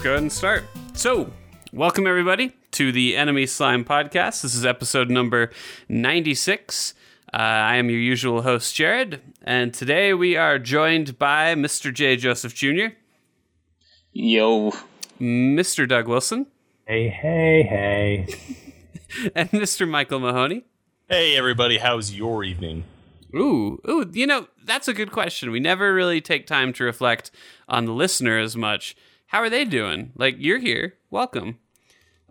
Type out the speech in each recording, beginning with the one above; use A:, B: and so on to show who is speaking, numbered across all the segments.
A: let's go ahead and start. So, welcome everybody to the Enemy Slime podcast. This is episode number 96. Uh, I am your usual host, Jared, and today we are joined by Mr. J. Joseph Jr.,
B: Yo.
A: Mr. Doug Wilson,
C: Hey, hey, hey.
A: and Mr. Michael Mahoney.
D: Hey everybody, how's your evening?
A: Ooh, ooh, you know, that's a good question. We never really take time to reflect on the listener as much. How are they doing? Like, you're here. Welcome.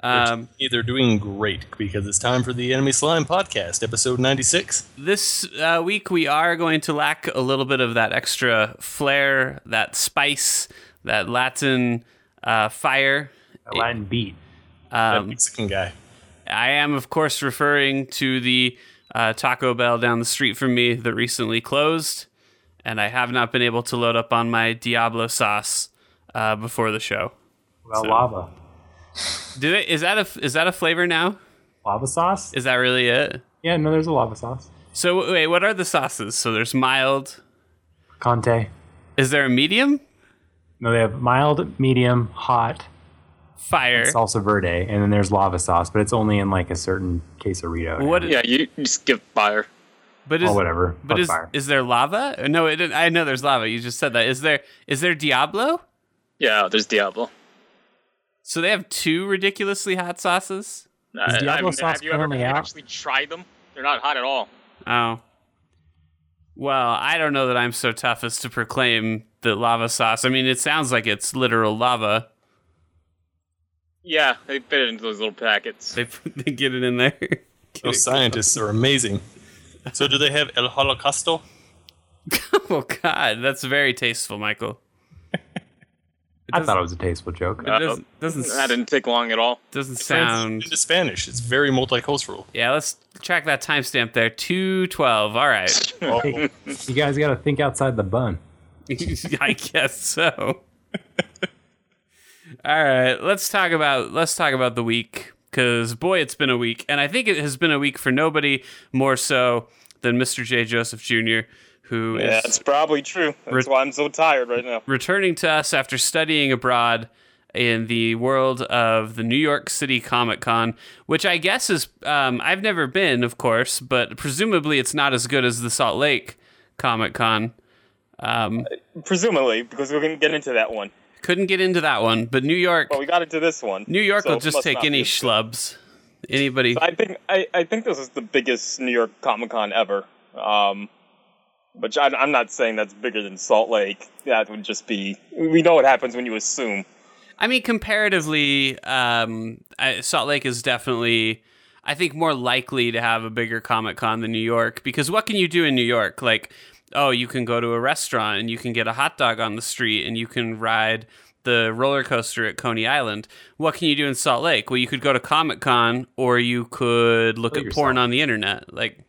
A: Um,
D: They're doing great because it's time for the Enemy Slime podcast, episode 96.
A: this uh, week, we are going to lack a little bit of that extra flair, that spice, that Latin uh, fire.
C: A Latin beat.
D: that
A: Um,
D: Mexican guy.
A: I am, of course, referring to the uh, Taco Bell down the street from me that recently closed, and I have not been able to load up on my Diablo sauce uh, before the show.
C: Well,
A: So-
C: lava.
A: Do they, is that a is that a flavor now?
C: Lava sauce?
A: Is that really it?
C: Yeah, no, there's a lava sauce.
A: So wait, what are the sauces? So there's mild.
C: Conte.
A: Is there a medium?
C: No, they have mild, medium, hot,
A: Fire.
C: salsa verde, and then there's lava sauce, but it's only in like a certain quesarito.
A: What?
B: Yeah, you you just give fire.
A: But is
C: Oh, whatever.
A: but
C: Fuck
A: is
C: fire.
A: is there lava? No, it, I know there's lava. You just said that. Is there is there Diablo?
B: Yeah, there's Diablo.
A: So they have two ridiculously hot sauces.
B: I- I
C: Diablo
B: mean,
C: sauce
B: have you ever
C: out?
B: actually tried them? They're not hot at all.
A: Oh. Well, I don't know that I'm so tough as to proclaim the lava sauce. I mean, it sounds like it's literal lava.
B: Yeah, they fit it into those little packets.
A: They they get it in there.
D: Those scientists are amazing. So do they have El Holocausto?
A: oh God, that's very tasteful, Michael.
C: I thought it was a tasteful joke.
A: It
B: Uh-oh.
A: doesn't uh, doesn't
B: That didn't take long at all.
A: doesn't
D: Translated
A: sound.
D: into Spanish. It's very multicultural.
A: Yeah, let's track that timestamp there. Two twelve. All right.
D: Oh,
C: you guys got to think outside the bun.
A: I guess so. All right, let's talk about let's talk about the week because boy, it's been a week, and I think it has been a week for nobody more so than Mr. J. Joseph Jr., who
B: Yeah, it's probably true. That's
A: Re-
B: why I'm so tired right now.
A: returning to us after studying abroad in the world of the New York City Comic Con, which I guess is um, I've never been, of course, but presumably it's not as good as the Salt Lake Comic Con. Um,
B: Presumably, because we're gonna get into that one.
A: couldn't get into that one, but New York,
B: But we got into this one.
A: New York
B: so
A: will just take any schlubs. Anybody?
B: I think I, I think this is the biggest New York Comic Con ever. Um, which I, I'm not saying that's bigger than Salt Lake. That would just be. We know what happens when you assume.
A: I mean, comparatively, um, I, Salt Lake is definitely, I think, more likely to have a bigger Comic Con than New York because what can you do in New York? Like, oh, you can go to a restaurant and you can get a hot dog on the street and you can ride the roller coaster at Coney Island. What can you do in Salt Lake? Well, you could go to Comic Con or you could look
C: Kill
A: at porn on the internet. Like,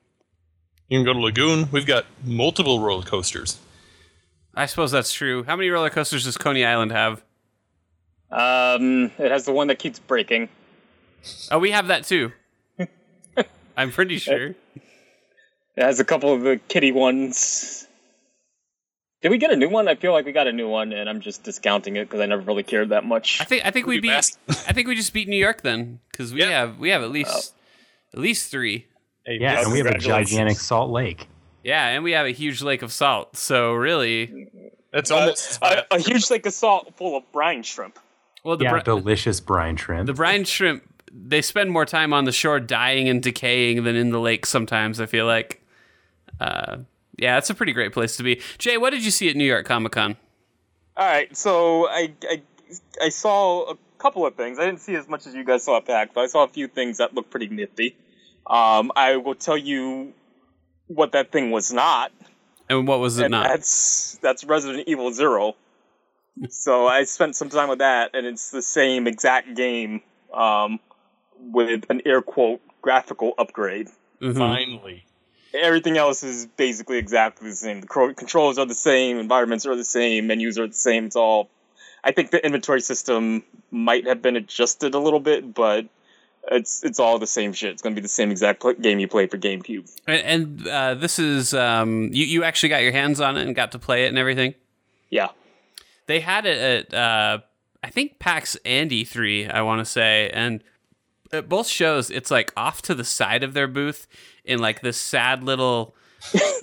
D: you can go to Lagoon. We've got multiple roller coasters.
A: I suppose that's true. How many roller coasters does Coney Island have?
B: Um, it has the one that keeps breaking.
A: Oh, we have that too. I'm pretty sure.
B: It has a couple of the kitty ones. Did we get a new one? I feel like we got a new one, and I'm just discounting it because I never really cared that much.
A: I think I think we beat. I think we just beat New York then, because we
D: Yeah.
A: have we have at least at least three.
D: Hey,
C: Yeah,
D: yes,
C: and we have a gigantic Salt Lake.
A: Yeah, and we have a huge lake of salt. So really,
D: That's
B: Uh,
D: almost as
B: a, a huge lake of salt full of brine shrimp.
A: well the
C: yeah,
A: bri-
C: delicious brine shrimp.
A: the brine shrimp they spend more time on the shore dying and decaying than in the lake. Sometimes I feel like. Uh, yeah, it's a pretty great place to be. Jay, what did you see at New York Comic Con?
B: All right, so I, I I saw a couple of things. I didn't see as much as you guys saw at PAX, but I saw a few things that looked pretty nifty. Um, I will tell you what that thing was not,
A: And what was it
B: and
A: not?
B: that's that's Resident Evil Zero. so I spent some time with that, and it's the same exact game um, with an air quote graphical upgrade.
A: Mhm.
D: Finally.
B: Everything else is basically exactly the same. The controls are the same, environments are the same, menus are the same. It's all. I think the inventory system might have been adjusted a little bit, but it's it's all the same shit. It's going to be the same exact pl- game you play for GameCube.
A: And, and uh, this is um, you. You actually got your hands on it and got to play it and everything.
B: Yeah,
A: They had it at uh, I think PAX and E3, I want to say, and at both shows, it's like off to the side of their booth in like this sad little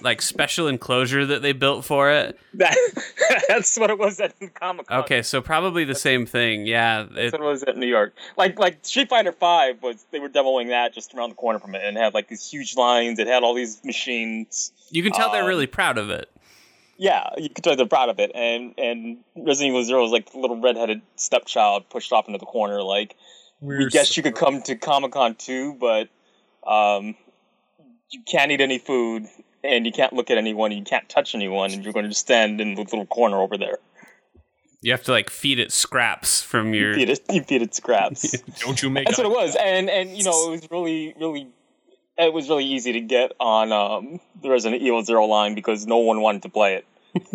A: like special enclosure that they built for it.
B: That, that's what it was at Comic Con.
A: Okay, so probably the same thing. Yeah, it,
B: That's what it was at New York. Like like Street Fighter Five was they were demoing that just around the corner from it and had like these huge lines. It had all these machines.
A: you can tell they're
B: um,
A: really proud of it.
B: Yeah, you can tell they're proud of it. And and Resident Evil Zero was like the little redheaded stepchild pushed off into the corner. Like we guess you could come to Comic Con too, but um, you can't eat any food and you can't look at anyone. You can't touch anyone, and you're going to just stand in the little corner over there.
A: You have to like feed it scraps from your.
B: You feed it, you feed it scraps.
D: Don't you make
B: That's what it was, and and you know it was really really it was really easy to get on um, the Resident Evil Zero line because no one wanted to play it.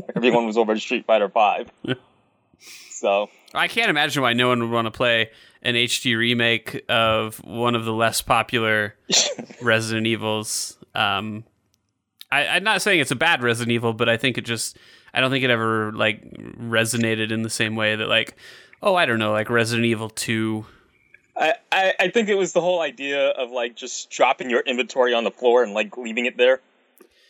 B: Everyone was over to Street Fighter Five. so
A: I can't imagine why no one would want to play an HD remake of one of the less popular Resident Evils. Um, I, I'm not saying it's a bad Resident Evil, but I think it just I don't think it ever like resonated in the same way that like oh I don't know like Resident Evil Two.
B: I, I I think it was the whole idea of like just dropping your inventory on the floor and like leaving it there.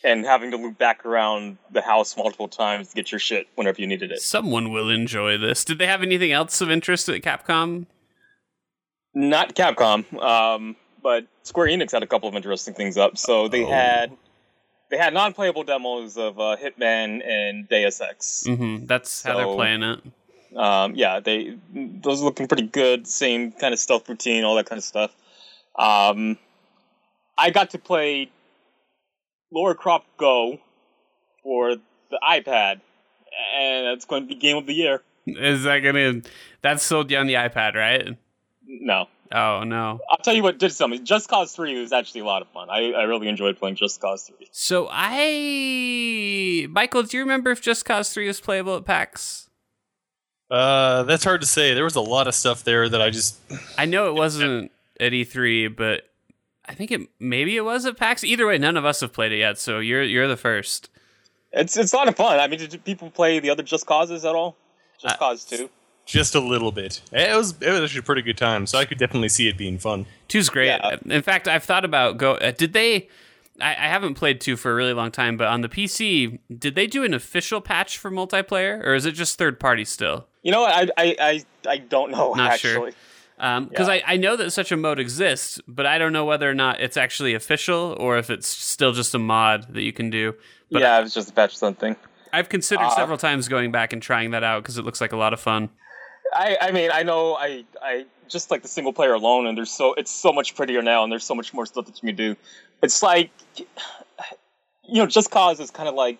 B: And having to loop back around the house multiple times to get your shit whenever you needed it.
A: Someone will enjoy this. Did they have anything else of interest at Capcom?
B: Not Capcom, um, but Square Enix had a couple of interesting things up. So they
A: Oh.
B: had they had non-playable demos of uh, Hitman and Deus Ex.
A: Mm-hmm. That's how they're playing it.
B: Um, yeah, they those are looking pretty good. Same kind of stealth routine, all that kind of stuff. Um, I got to play Lara Croft Go for the iPad, and it's going to be game of the year.
A: Is that gonna? That's sold you on the iPad, right?
B: No,
A: Oh no.
B: I'll tell you what did something. Just Cause Three was actually a lot of fun. I, I really enjoyed playing Just Cause Three.
A: So I, Michael, do you remember if Just Cause Three was playable at PAX?
D: Uh, that's hard to say. There was a lot of stuff there that I just
A: I know it wasn't at E3, but I think it maybe it was at PAX. Either way, none of us have played it yet, so you're you're the first.
B: It's it's a lot of fun. I mean, did people play the other Just Causes at all? Just
A: Uh,
B: Cause Two.
D: Just a little bit. It was it was actually a pretty good time, so I could definitely see it being fun.
A: Two's great.
B: Yeah.
A: In fact, I've thought about go. Uh, did they? I, I haven't played two for a really long time, but on the PC, did they do an official patch for multiplayer, or is it just third party still?
B: You know what? I I I, I don't know
A: Not
B: actually.
A: sure. Because
B: Yeah.
A: I, I know that such a mode exists, but I don't know whether or not it's actually official or if it's still just a mod that you can do. But
B: yeah, it was just a patch something.
A: I've considered
B: Uh,
A: several times going back and trying that out because it looks like a lot of fun.
B: I, I mean, I know, I, I just like the single player alone, and there's so it's so much prettier now, and there's so much more stuff that you can do. It's like, you know, Just Cause is kind of like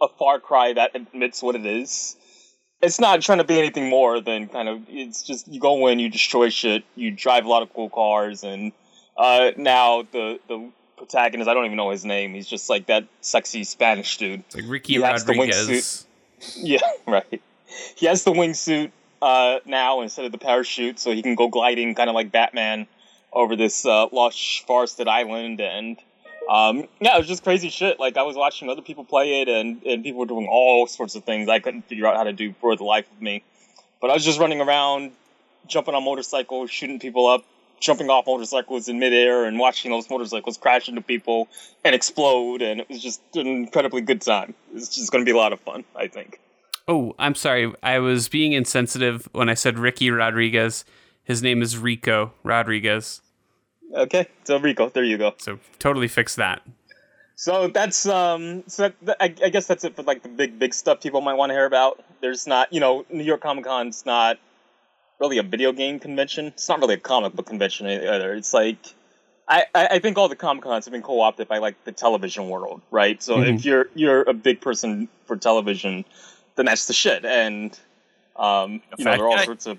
B: a Far Cry that admits what it is. It's not trying to be anything more than kind of. It's just you go in, you destroy shit, you drive a lot of cool cars, and uh, now the the protagonist, I don't even know his name. He's just like that sexy Spanish dude.
A: It's like Ricky
B: He has the
A: Rodriguez.
B: Yeah, right. He has the wingsuit uh, now instead of the parachute, so he can go gliding, kind of like Batman, over this uh, lush forested island. And um, yeah, it was just crazy shit. Like I was watching other people play it, and and people were doing all sorts of things I couldn't figure out how to do for the life of me. But I was just running around, jumping on motorcycles, shooting people up. Jumping off motorcycles in midair and watching those motorcycles crash into people and explode, and it was just an incredibly good time. It's just going to be a lot of fun, I think.
A: Oh, I'm sorry. I was being insensitive when I said Ricky Rodriguez. His name is Rico Rodriguez.
B: Okay, so Rico, there you go.
A: So totally fix that.
B: So that's um, so that, that- I, I guess that's it for like the big big stuff people might want to hear about. There's not, you know, New York Comic Con's not really a video game convention. It's not really a comic book convention either. It's like I, I I think all the Comic Cons have been co-opted by like the television world, right? So if you're you're a big person for television, then that's the shit. And um, you know, there are all sorts of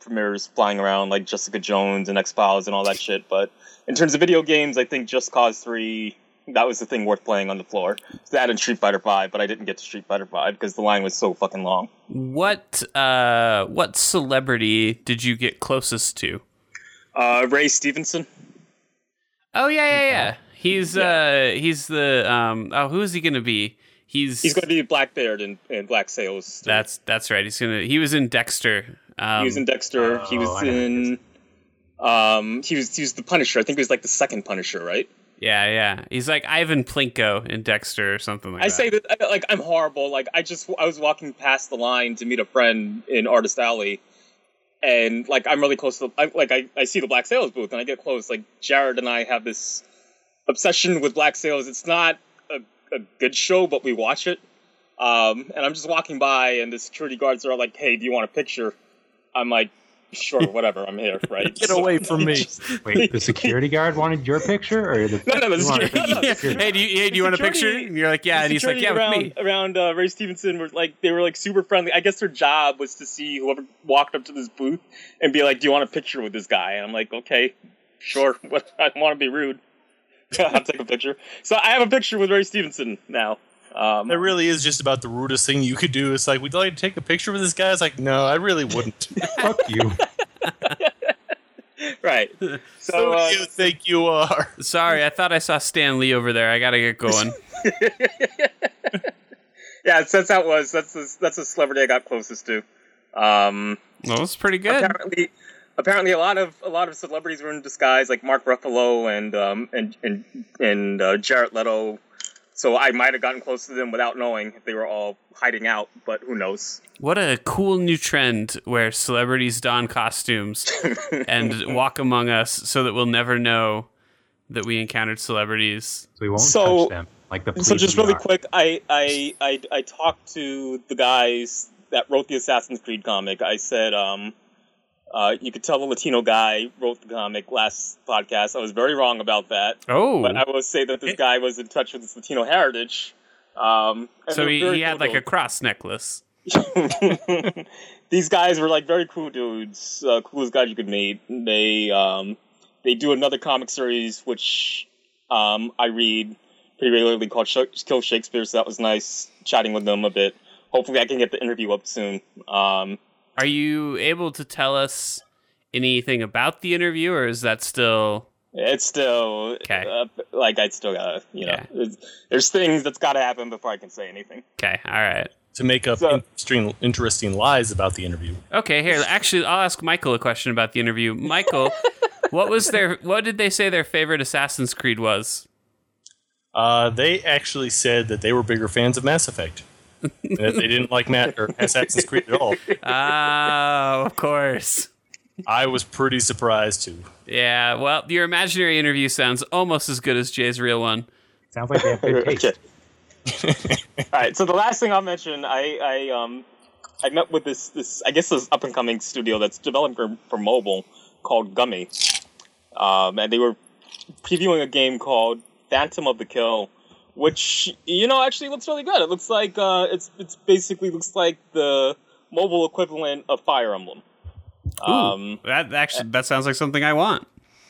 B: premieres flying around like Jessica Jones and X Files and all that shit. But in terms of video games, I think Just Cause Three that was the thing worth playing on the floor. That and Street Fighter Five, but I didn't get to Street Fighter Five because the line was so fucking long.
A: What uh what celebrity did you get closest to?
B: Uh, Ray Stevenson.
A: Oh yeah, yeah, yeah. He's uh he's the um oh who is he gonna be? He's
B: He's going to be Blackbeard in, in Black Sails.
A: that's that's right. He's gonna. He was in Dexter. Um,
B: he was in Dexter. he
C: oh,
B: was in. Um, he was he was the Punisher. I think he was like the second Punisher, right?
A: yeah, yeah. He's like Ivan Plinko in Dexter or something like
B: I
A: that.
B: I say that like I'm horrible. Like I just I was walking past the line to meet a friend in Artist Alley, and like I'm really close to I, like I, I see the Black Sails booth and I get close. Like Jared and I have this obsession with Black Sails. It's not a, a good show, but we watch it. Um, and I'm just walking by, and the security guards are like, "Hey, do you want a picture?" I'm like, "Sure, whatever. I'm here." Right?
D: Get away from me.
C: Wait, the security guard wanted your picture, or the
B: No, no, the security- no, no,
C: the
B: the
A: hey, do you, hey, do you want a picture? And you're like, yeah. And he's like, yeah,
B: around,
A: with me.
B: Around uh, Ray Stevenson were like they were like super friendly. I guess their job was to see whoever walked up to this booth and be like, "Do you want a picture with this guy?" And I'm like, "Okay, sure." What I don't want to be rude. I'll take a picture. So I have a picture with Ray Stevenson now. Um,
D: It really is just about the rudest thing you could do. It's like, we'd you like to take a picture with this guy? It's like, no, I really wouldn't.
C: Fuck you.
B: right.
D: Who
B: So uh,
D: do you think you are?
A: Sorry, I thought I saw Stan Lee over there. I gotta get going.
B: yeah, so that's how was. That's the, that's the celebrity I got closest to. Um,
A: well, that's pretty good.
B: apparently apparently a lot of a lot of celebrities were in disguise like Mark Ruffalo and um and and and uh, Jared Leto so I might have gotten close to them without knowing if they were all hiding out but who knows
A: What a cool new trend where celebrities don costumes and walk among us so that we'll never know that we encountered celebrities.
C: So we won't
B: So-
C: touch them like the
B: so just
C: we
B: really
C: are.
B: quick I, I I I talked to the guys that wrote the Assassin's Creed comic I said um uh, you could tell the Latino guy wrote the comic last podcast. I was very wrong about that.
A: Oh,
B: But I will say that this guy was in touch with his Latino heritage. Um,
A: so he, he had
B: cool
A: like a cross necklace.
B: These guys were like very cool dudes, uh, coolest guys you could meet. They um, they do another comic series which um, I read pretty regularly called Sh- Kill Shakespeare. So that was nice chatting with them a bit. Hopefully, I can get the interview up soon. Um,
A: Are you able to tell us anything about the interview, or is that still
B: it's still
A: Okay.
B: uh, like I still gotta, you know,
A: Yeah.
B: there's, there's things that's got to happen before I can say anything.
A: okay? All right.
D: To make up
B: So-
D: interesting, interesting lies about the interview.
A: Okay, here. Actually, I'll ask Michael a question about the interview. Michael, what was their? What did they say their favorite Assassin's Creed was?
D: Uh, they actually said that they were bigger fans of Mass Effect. That they didn't like Matt or Assassin's Creed at all.
A: Oh, of course.
B: Ah.
D: I was pretty surprised too.
A: Yeah. Well, your imaginary interview sounds almost as good as Jay's real one.
C: Sounds like they have a good taste.
B: All right. So the last thing I'll mention, I, I um, I met with this this I guess this up and coming studio that's developing for, for mobile called gumi, um, and they were previewing a game called Phantom of the Kill, which you know actually looks really good. It looks like uh, it's it's basically looks like the mobile equivalent of Fire Emblem. Um,
A: That actually that sounds like something I want.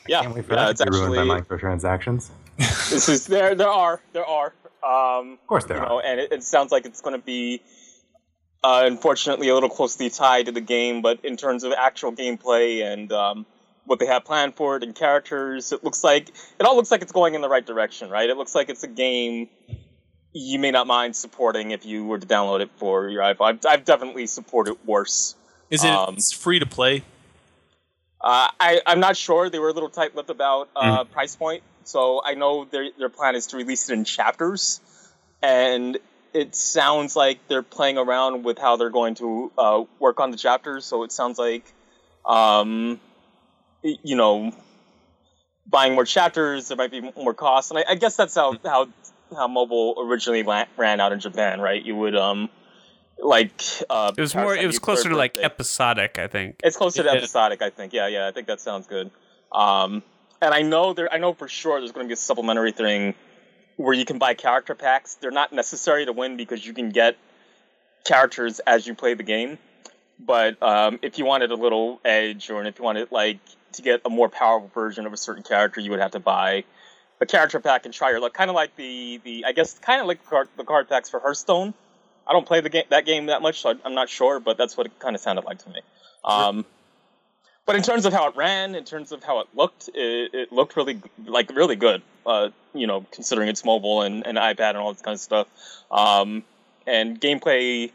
B: yeah,
C: Can't wait for
B: yeah,
C: that
B: it's
C: to be ruined
B: actually
C: by microtransactions.
B: this is there. There are there are. Um,
C: Of course there
B: you
C: are.
B: know, and it, it sounds like it's going to be, uh, unfortunately, a little closely tied to the game. But in terms of actual gameplay and um, what they have planned for it and characters, it looks like it all looks like it's going in the right direction, right? It looks like it's a game you may not mind supporting if you were to download it for your iPhone. I've, I've definitely supported worse.
D: Is it
B: Um,
D: free to play?
B: Uh, I, I'm not sure. They were a little tight-lipped about uh, price point. So I know their their plan is to release it in chapters, and it sounds like they're playing around with how they're going to uh, work on the chapters. So it sounds like, um, you know, buying more chapters there might be more costs, and I, I guess that's how how how mobile originally ran out in Japan, right? You would um like uh,
A: It was more. It was closer to like episodic, I think.
B: it's closer to episodic, I think. Yeah, yeah, I think that sounds good. Um, and I know there, I know for sure there's going to be a supplementary thing where you can buy character packs. They're not necessary to win because you can get characters as you play the game. But um, if you wanted a little edge, or if you wanted like to get a more powerful version of a certain character, you would have to buy a character pack and try your luck. Kind of like the the I guess kind of like the card, the card packs for Hearthstone. I don't play the game that game that much, so I'm not sure, but that's what it kind of sounded like to me. Um, but in terms of how it ran, in terms of how it looked, it, it looked really like really good. Uh, you know, considering it's mobile and, and iPad and all this kind of stuff. Um, and gameplay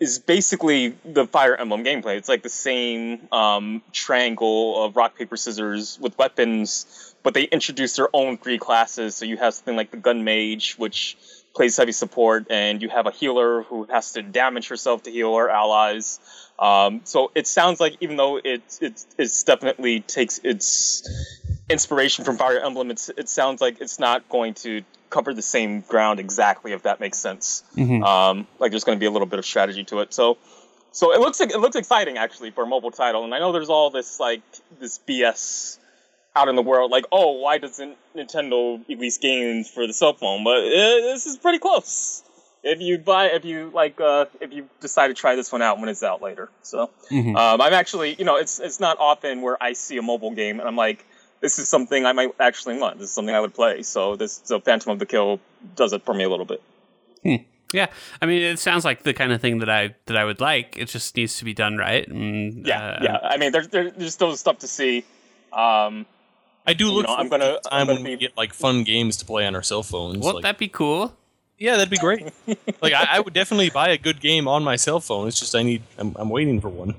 B: is basically the Fire Emblem gameplay. It's like the same um, triangle of rock paper scissors with weapons, but they introduce their own three classes. So you have something like the Gun Mage, which plays heavy support, and you have a healer who has to damage herself to heal her allies. Um, so it sounds like even though it it it's definitely takes its inspiration from Fire Emblem, it's, it sounds like it's not going to cover the same ground exactly, if that makes sense. Um, like there's going to be a little bit of strategy to it. So, so it looks like it looks exciting actually for a mobile title. And I know there's all this like this BS out in the world, like oh, why doesn't Nintendo release games for the cell phone? But uh, this is pretty close. If you buy, if you like, uh, if you decide to try this one out when it's out later. So, um, I'm actually, you know, it's it's not often where I see a mobile game and I'm like, this is something I might actually want. This is something I would play. So this, so Phantom of the Kill does it for me a little bit.
A: Yeah, I mean, it sounds like the kind of thing that I that I would like. It just needs to be done right. And,
B: Yeah,
A: uh,
B: yeah. I mean, there's there's still stuff to see. Um,
D: I do look
B: know,
D: for
B: I'm gonna-
D: the time
B: I'm gonna
D: when we
B: be-
D: get like fun games to play on our cell phones.
A: Won't
D: like,
A: that be cool?
D: yeah, that'd be great. like I, I would definitely buy a good game on my cell phone. It's just I need I'm, I'm waiting for one.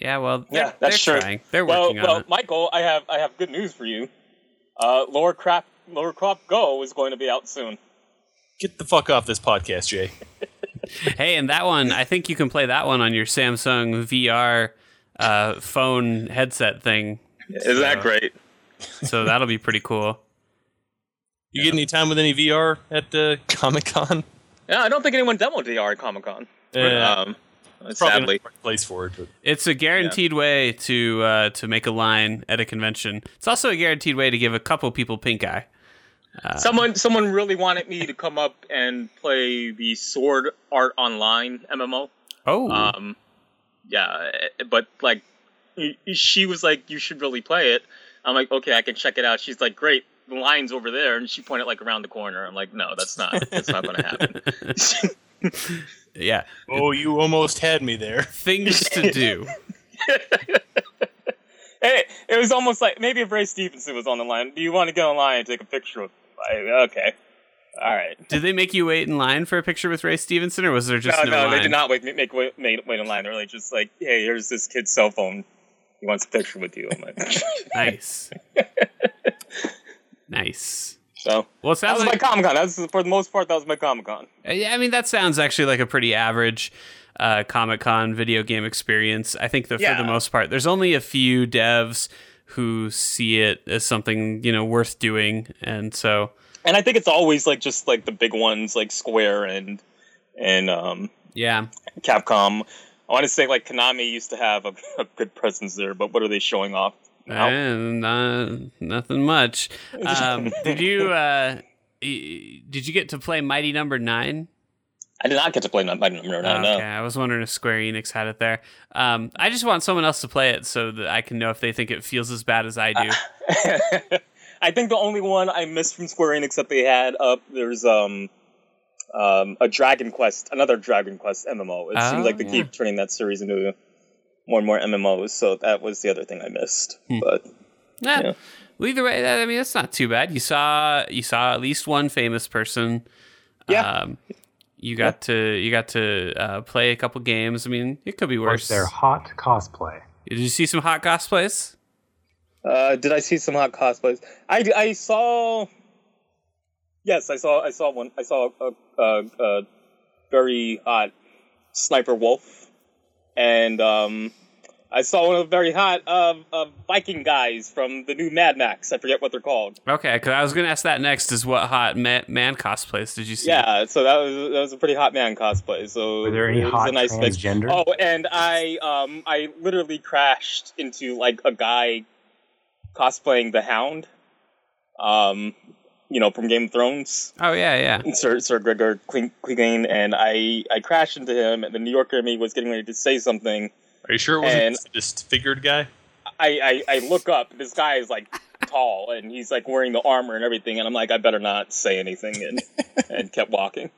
A: Yeah, well,
B: yeah,
A: they're,
B: that's
A: they're
B: true.
A: trying. They're
B: well,
A: working
B: well,
A: on it.
B: Michael, I have I have good news for you. Uh, Lower Crop Lower Crop Go is going to be out soon.
D: Get the fuck off this podcast, Jay.
A: Hey, and that one, I think you can play that one on your Samsung VR uh, phone headset thing.
B: Isn't that great?
A: So that'll be pretty cool.
D: You get any time with any VR at uh, Comic Con?
B: Yeah, I don't think anyone demoed VR at Comic Con.
D: Yeah.
B: Um,
D: Probably
B: sadly,
D: not the place for it. But
A: It's a guaranteed way to uh, to make a line at a convention. It's also a guaranteed way to give a couple people pink eye.
B: someone someone really wanted me to come up and play the Sword Art Online MMO.
A: Oh,
B: Um, yeah, but like, she was like, "You should really play it." I'm like, "Okay, I can check it out." She's like, "Great, the line's over there," and she pointed like around the corner. I'm like, "No, that's not. That's not going to happen."
A: yeah,
D: oh, you almost had me there.
A: things to do.
B: hey, it was almost like maybe if Ray Stevenson was on the line. Do you want to get online and take a picture with? I, okay, all right.
A: Did they make you wait in line for a picture with Ray Stevenson, or was there just
B: No,
A: no,
B: no,
A: line?
B: they did not wait, make wait, wait, wait in line. They're like just like, "Hey, here's this kid's cell phone. He wants a picture with you." I'm like,
A: Nice, nice.
B: So
A: Well, it
B: that was my
A: like
B: Comic Con. That's for the most part. That was my Comic Con.
A: Uh, Yeah, I mean that sounds actually like a pretty average uh, Comic Con video game experience. I think that for the most part, there's only a few devs who see it as something you know worth doing, and so
B: and I think it's always like just like the big ones like Square and and um,
A: yeah,
B: Capcom. I want to say like Konami used to have a, a good presence there, but what are they showing off?
A: And uh, nothing much. Um, did you uh, did you get to play Mighty Number Nine?
B: I did not get to play Mighty Number Nine.
A: okay, I was wondering if Square Enix had it there. Um, I just want someone else to play it so that I can know if they think it feels as bad as I do.
B: No. I think the only one I missed from Square Enix that they had up there's um um a Dragon Quest, another Dragon Quest MMO. It
A: Oh,
B: seems like they
A: yeah.
B: keep turning that series into more and more MMOs, so that was the other thing I missed.
A: Hmm.
B: But
A: Yeah.
B: Yeah.
A: Well, either way, I mean, that's not too bad. You saw you saw at least one famous person.
B: yeah,
A: Um, you got to you got to uh, play a couple games. I mean, it could be worse.
C: course, their hot cosplay.
A: Did you see some hot cosplays?
B: Uh, did I see some hot cosplays? I, I saw. Yes, I saw. I saw one. I saw a, a, a very hot sniper wolf, and um, I saw one of the very hot uh, uh, Viking guys from the new Mad Max. I forget what they're called.
A: Okay, because I was going to ask that next. Is what hot ma- man cosplays did you see?
B: Yeah, so that was that was a pretty hot man cosplay. So
C: Were there any
B: it was
C: hot
B: a nice mix.
C: transgender?
B: Oh, and I um I literally crashed into like a guy cosplaying the Hound, um, you know from Game of Thrones,
A: Oh yeah, yeah.
B: Sir Sir Gregor Clegane, Clegane, and I I crashed into him, and the New Yorker in me was getting ready to say something.
D: Are you sure it wasn't
B: And-
D: just a disfigured guy?
B: I, I I look up, this guy is like tall, and he's like wearing the armor and everything, and I'm like I better not say anything, and and kept walking.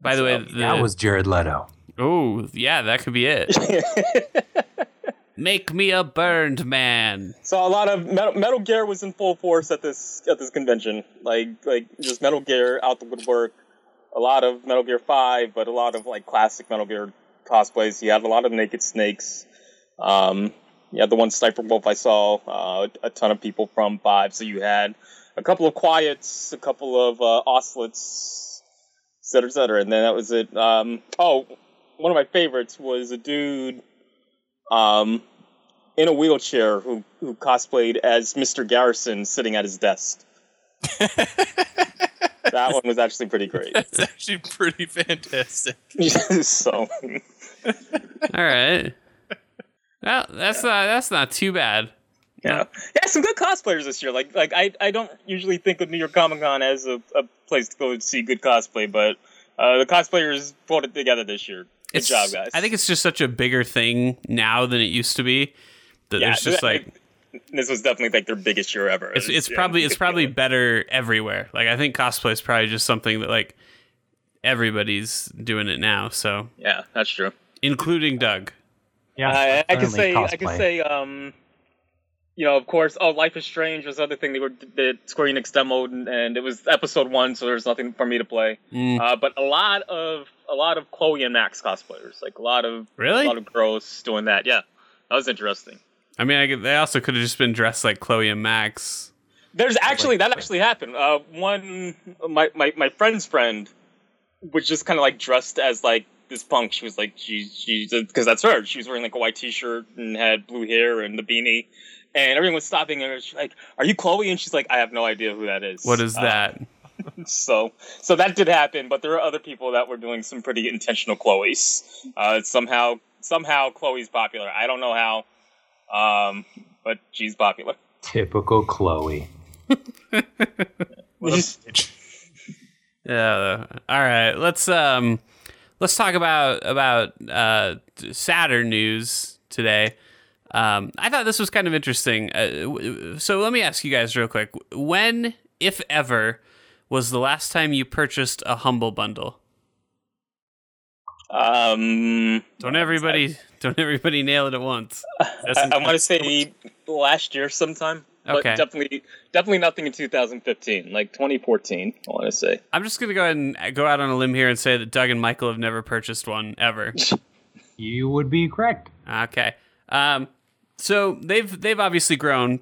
A: By the way, the,
C: That was Jared Leto.
A: oh yeah, that could be it. Make me a burned man.
B: So a lot of Metal, Metal Gear was in full force at this at this convention. Like like just Metal Gear out the woodwork. A lot of Metal Gear Five, but a lot of like classic Metal Gear cosplays. You had a lot of Naked Snakes. Um, you had the one Sniper Wolf I saw. Uh, a ton of people from Five. So you had a couple of Quiets, a couple of uh, Ocelots, et cetera, et cetera. And then that was it. Um, oh, one of my favorites was a dude um, in a wheelchair who, who cosplayed as Mr. Garrison sitting at his desk. that one was actually pretty great.
D: That's actually pretty fantastic.
B: so,
A: All right. Well, that's not that's not too bad.
B: yeah, yeah, some good cosplayers this year. Like, like I, I don't usually think of New York Comic Con as a, a place to go and see good cosplay, but uh, the cosplayers pulled it together this year. Good
A: It's-
B: job, guys.
A: I think it's just such a bigger thing now than it used to be. That
B: Yeah,
A: there's just
B: I-
A: like
B: this was definitely like their biggest year ever.
A: it's it's
B: Yeah.
A: probably it's probably better everywhere. Like I think cosplay is probably just something that like everybody's doing it now. So
B: yeah, that's true.
A: including Doug.
C: Yeah,
B: I, I could
C: certainly
B: say I could say um, you know, of course, oh, Life is Strange was the other thing they were that Square Enix demoed, and, and it was episode one, so there's nothing for me to play.
A: Mm.
B: Uh, but a lot of a lot of Chloe and Max cosplayers, like a lot of
A: Really?
B: a lot of girls doing that. Yeah, that was interesting.
A: I mean, I they also could have just been dressed like Chloe and Max.
B: There's actually that actually happened. Uh, one my, my my friend's friend was just kind of like dressed as like this punk. She was like she she because that's her. She was wearing like a white t-shirt and had blue hair and the beanie, and everyone was stopping her. She's like, "Are you Chloe?" And she's like, "I have no idea who that is."
A: What is
B: Uh,
A: that?
B: so so that did happen, but there are other people that were doing some pretty intentional Chloe's. Uh, somehow somehow Chloe's popular. I don't know how, um, but she's popular.
C: Typical Chloe.
A: Yeah. All right. Let's um, let's talk about about uh, Saturn news today. Um, I thought this was kind of interesting. Uh, w- so let me ask you guys real quick: When, if ever, was the last time you purchased a Humble Bundle?
B: Um,
A: Don't everybody don't everybody nail it at once.
D: That's
B: I, I want to say last year sometime. But
A: Okay.
B: definitely, definitely nothing in 2015, like 2014. I want to say.
A: I'm just gonna go ahead and go out on a limb here and say that Doug and Michael have never purchased one ever.
C: You would be correct.
A: Okay. Um, so they've they've obviously grown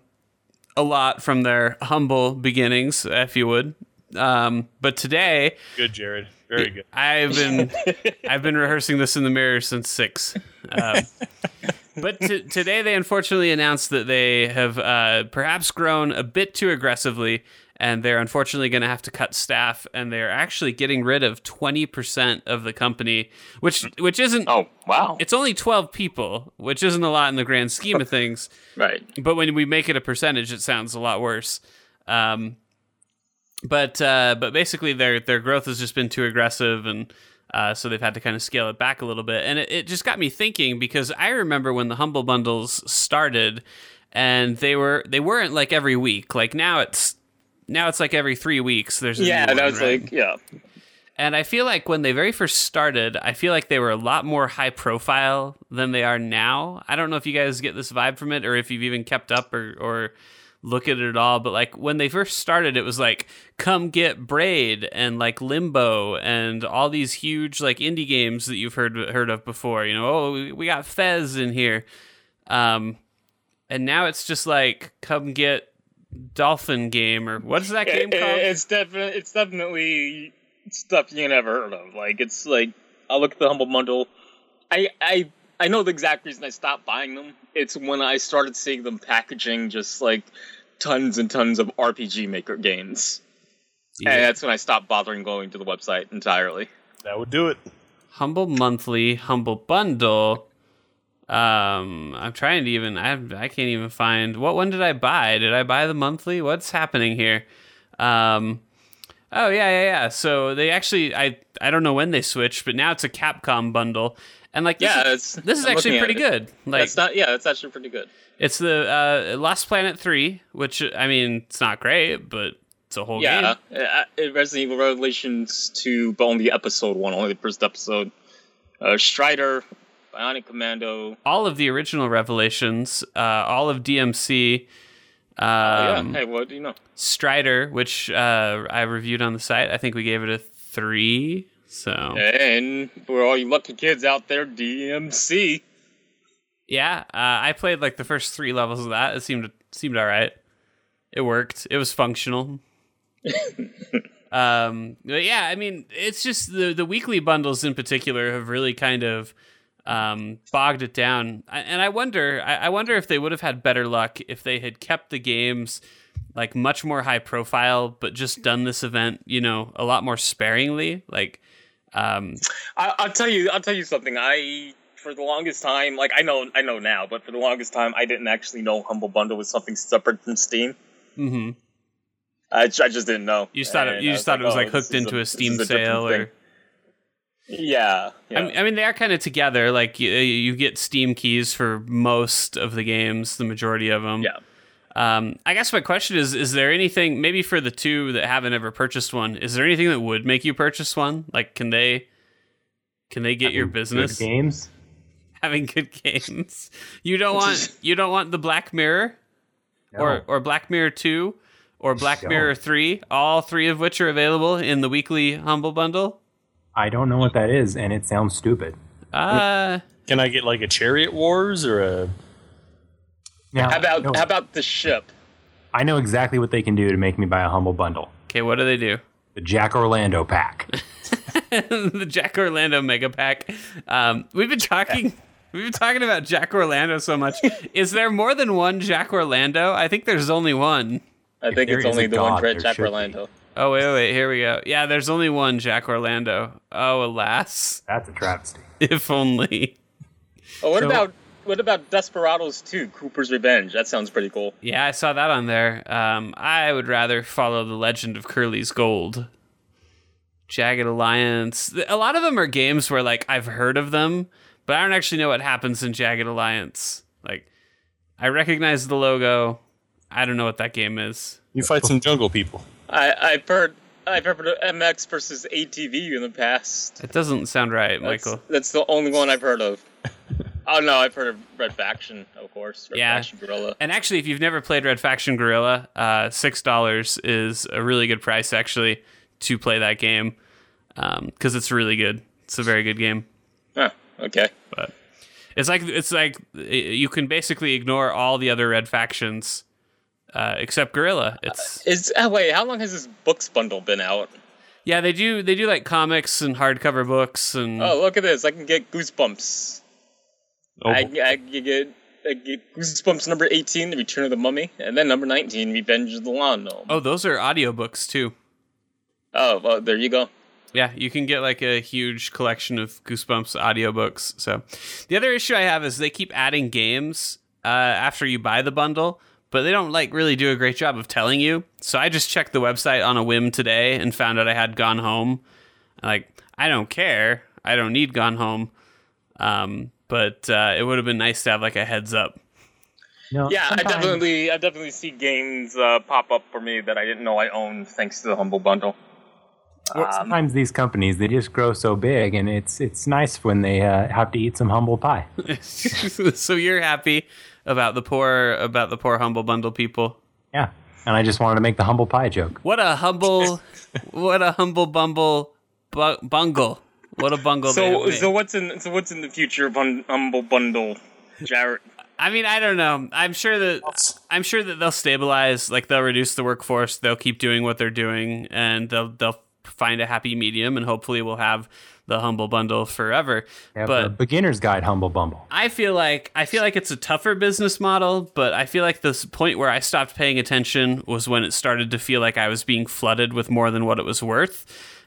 A: a lot from their humble beginnings, if you would. Um, but today
D: good, Jared. Very good.
A: I've been I've been rehearsing this in the mirror since six. Um, but t- today they unfortunately announced that they have uh, perhaps grown a bit too aggressively, and they're unfortunately going to have to cut staff, and they're actually getting rid of twenty percent of the company, which which isn't.
B: Oh wow!
A: It's only twelve people, which isn't a lot in the grand scheme of things.
B: right.
A: But when we make it a percentage, it sounds a lot worse. Um, but uh, but basically, their their growth has just been too aggressive, and uh, so they've had to kind of scale it back a little bit. And it, it just got me thinking because I remember when the humble bundles started, and they were they weren't like every week. Like now it's now it's like every three weeks. There's a
B: Yeah, that was
A: right?
B: like yeah.
A: And I feel like when they very first started, I feel like they were a lot more high profile than they are now. I don't know if you guys get this vibe from it or if you've even kept up or, or look at it at all. But like when they first started, it was like, come get Braid and like Limbo and all these huge like indie games that you've heard heard of before. You know, oh, we- got Fez in here. Um, and now it's just like, come get Dolphin Game or what is that game
B: it-
A: called?
B: it's definitely it's definitely stuff you never heard of. Like it's like I look at the humble bundle. I I I know the exact reason I stopped buying them. It's when I started seeing them packaging just like tons and tons of RPG Maker games, and that's when I stopped bothering going to the website entirely.
D: That would do it.
A: humble monthly humble bundle. Um i'm trying to even i i can't even find what one did i buy? Did i buy the monthly? What's happening here? Um oh yeah yeah yeah. So they actually i i don't know when they switched but now it's a capcom bundle and like
B: Yeah,
A: is,
B: it's-
A: this is
B: I'm
A: actually pretty good like
B: That's not yeah, it's actually pretty good.
A: it's the uh lost planet 3 which i mean it's not great but it's a whole
B: Yeah,
A: game
B: uh, Resident Evil Revelations 2, but only episode one, only the first episode. Uh, Strider, Bionic Commando.
A: all of the original Revelations, uh, all of DMC,
B: Oh, yeah.
A: um,
B: Hey, what do you know?
A: Strider, which uh, I reviewed on the site. I think we gave it a three. So
B: And for all you lucky kids out there, DMC.
A: yeah, uh, I played like the first three levels of that. It seemed seemed all right. It worked. It was functional. um, but yeah, I mean, it's just the the weekly bundles in particular have really kind of um, bogged it down. I, and I wonder, I, I wonder if they would have had better luck if they had kept the games like much more high profile, but just done this event, you know, a lot more sparingly. Like, um,
B: I, I'll tell you. I'll tell you something. I for the longest time, like I know, I know now, but for the longest time, I didn't actually know Humble Bundle was something separate from Steam.
A: Mm-hmm.
B: I, I just didn't know.
A: you just thought it, you just thought it was
B: oh,
A: like
B: this
A: hooked into a,
B: this
A: Steam
B: a
A: sale, or
B: thing. yeah, yeah.
A: I, mean, I mean, they are kind of together. Like you, you get Steam keys for most of the games, the majority of them.
B: yeah.
A: Um, I guess my question is: Is there anything, maybe for the two that haven't ever purchased one, is there anything that would make you purchase one? Like, can they, can they get your
C: Good
A: business
C: games.
A: having good games? You don't want, you don't want the Black Mirror or
C: No.
A: or Black Mirror Two or Black
C: Don't.
A: Mirror Three, all three of which are available in the weekly Humble Bundle.
C: I don't know what that is, and it sounds stupid.
A: Uh,
D: Can I get like a Chariot Wars or a?
C: Now,
B: How about
C: no,
B: how about the ship?
C: I know exactly what they can do to make me buy a humble bundle.
A: okay, what do they do?
C: The Jack Orlando pack.
A: the Jack Orlando Mega Pack. Um, we've been talking. We've been talking about Jack Orlando so much. Is there more than one Jack Orlando? I think there's only one.
B: I think it's only the one
C: god,
B: for
C: there
B: Jack
C: should be.
B: Orlando.
A: Oh wait, wait, here we go. Yeah, there's only one Jack Orlando. Oh, alas,
C: That's a travesty.
A: if only.
B: Oh, what
C: So-
B: about what about Desperados 2, Cooper's Revenge? That sounds pretty cool.
A: Yeah, I saw that on there. Um, I would rather follow the Legend of Curly's Gold. Jagged Alliance. A lot of them are games where like I've heard of them, but I don't actually know what happens in Jagged Alliance. Like, I recognize the logo. I don't know what that game is.
D: You fight some jungle people.
B: I, I've heard I've heard of MX versus ATV in the past.
A: It doesn't sound right,
B: That's,
A: Michael.
B: that's the only one I've heard of. oh no, I've heard of Red Faction, of course. Red
A: Yeah.
B: Faction Guerrilla.
A: And actually, if you've never played Red Faction Guerrilla, uh, six dollars is a really good price actually to play that game because it's really good. It's a very good game.
B: Huh, okay.
A: but it's like it's like you can basically ignore all the other red factions uh, except Guerrilla. It's
B: Is oh, wait, how long has this books bundle been out?
A: yeah, they do they do like comics and hardcover books and
B: Oh, look at this! I can get Goosebumps.
D: Oh,
B: I, I get, I get Goosebumps number eighteen, The Return of the Mummy, and then number nineteen, Revenge of the Lawn Gnome.
A: oh, those are audiobooks too.
B: Oh, well, there you go.
A: Yeah, you can get like a huge collection of Goosebumps audiobooks. So, the other issue I have is they keep adding games uh, after you buy the bundle, but they don't like really do a great job of telling you. So I just checked the website on a whim today and found out I had Gone Home. Like, I don't care. I don't need Gone Home. Um, but uh, it would have been nice to have like a heads up.
C: No,
B: Yeah, I definitely, I definitely see games uh, pop up for me that I didn't know I owned thanks to the Humble Bundle. Um,
C: Sometimes these companies they just grow so big, and it's it's nice when they uh, have to eat some humble pie.
A: so you're happy about the poor about the poor humble bundle people.
C: Yeah, and I just wanted to make the humble pie joke.
A: What a humble, what a humble bumble bu- bungle. What a bungle. they
B: So,
A: have made.
B: so what's in, so what's in the future of Hum- Humble Bundle, Jared?
A: I mean, I don't know. I'm sure that I'm sure that they'll stabilize. Like they'll reduce the workforce. They'll keep doing what they're doing, and they'll they'll find a happy medium, and hopefully we'll have the humble bundle forever.
C: They have
A: but
C: the beginner's guide humble bumble.
A: I feel like I feel like it's a tougher business model, but I feel like this point where I stopped paying attention was when it started to feel like I was being flooded with more than what it was worth.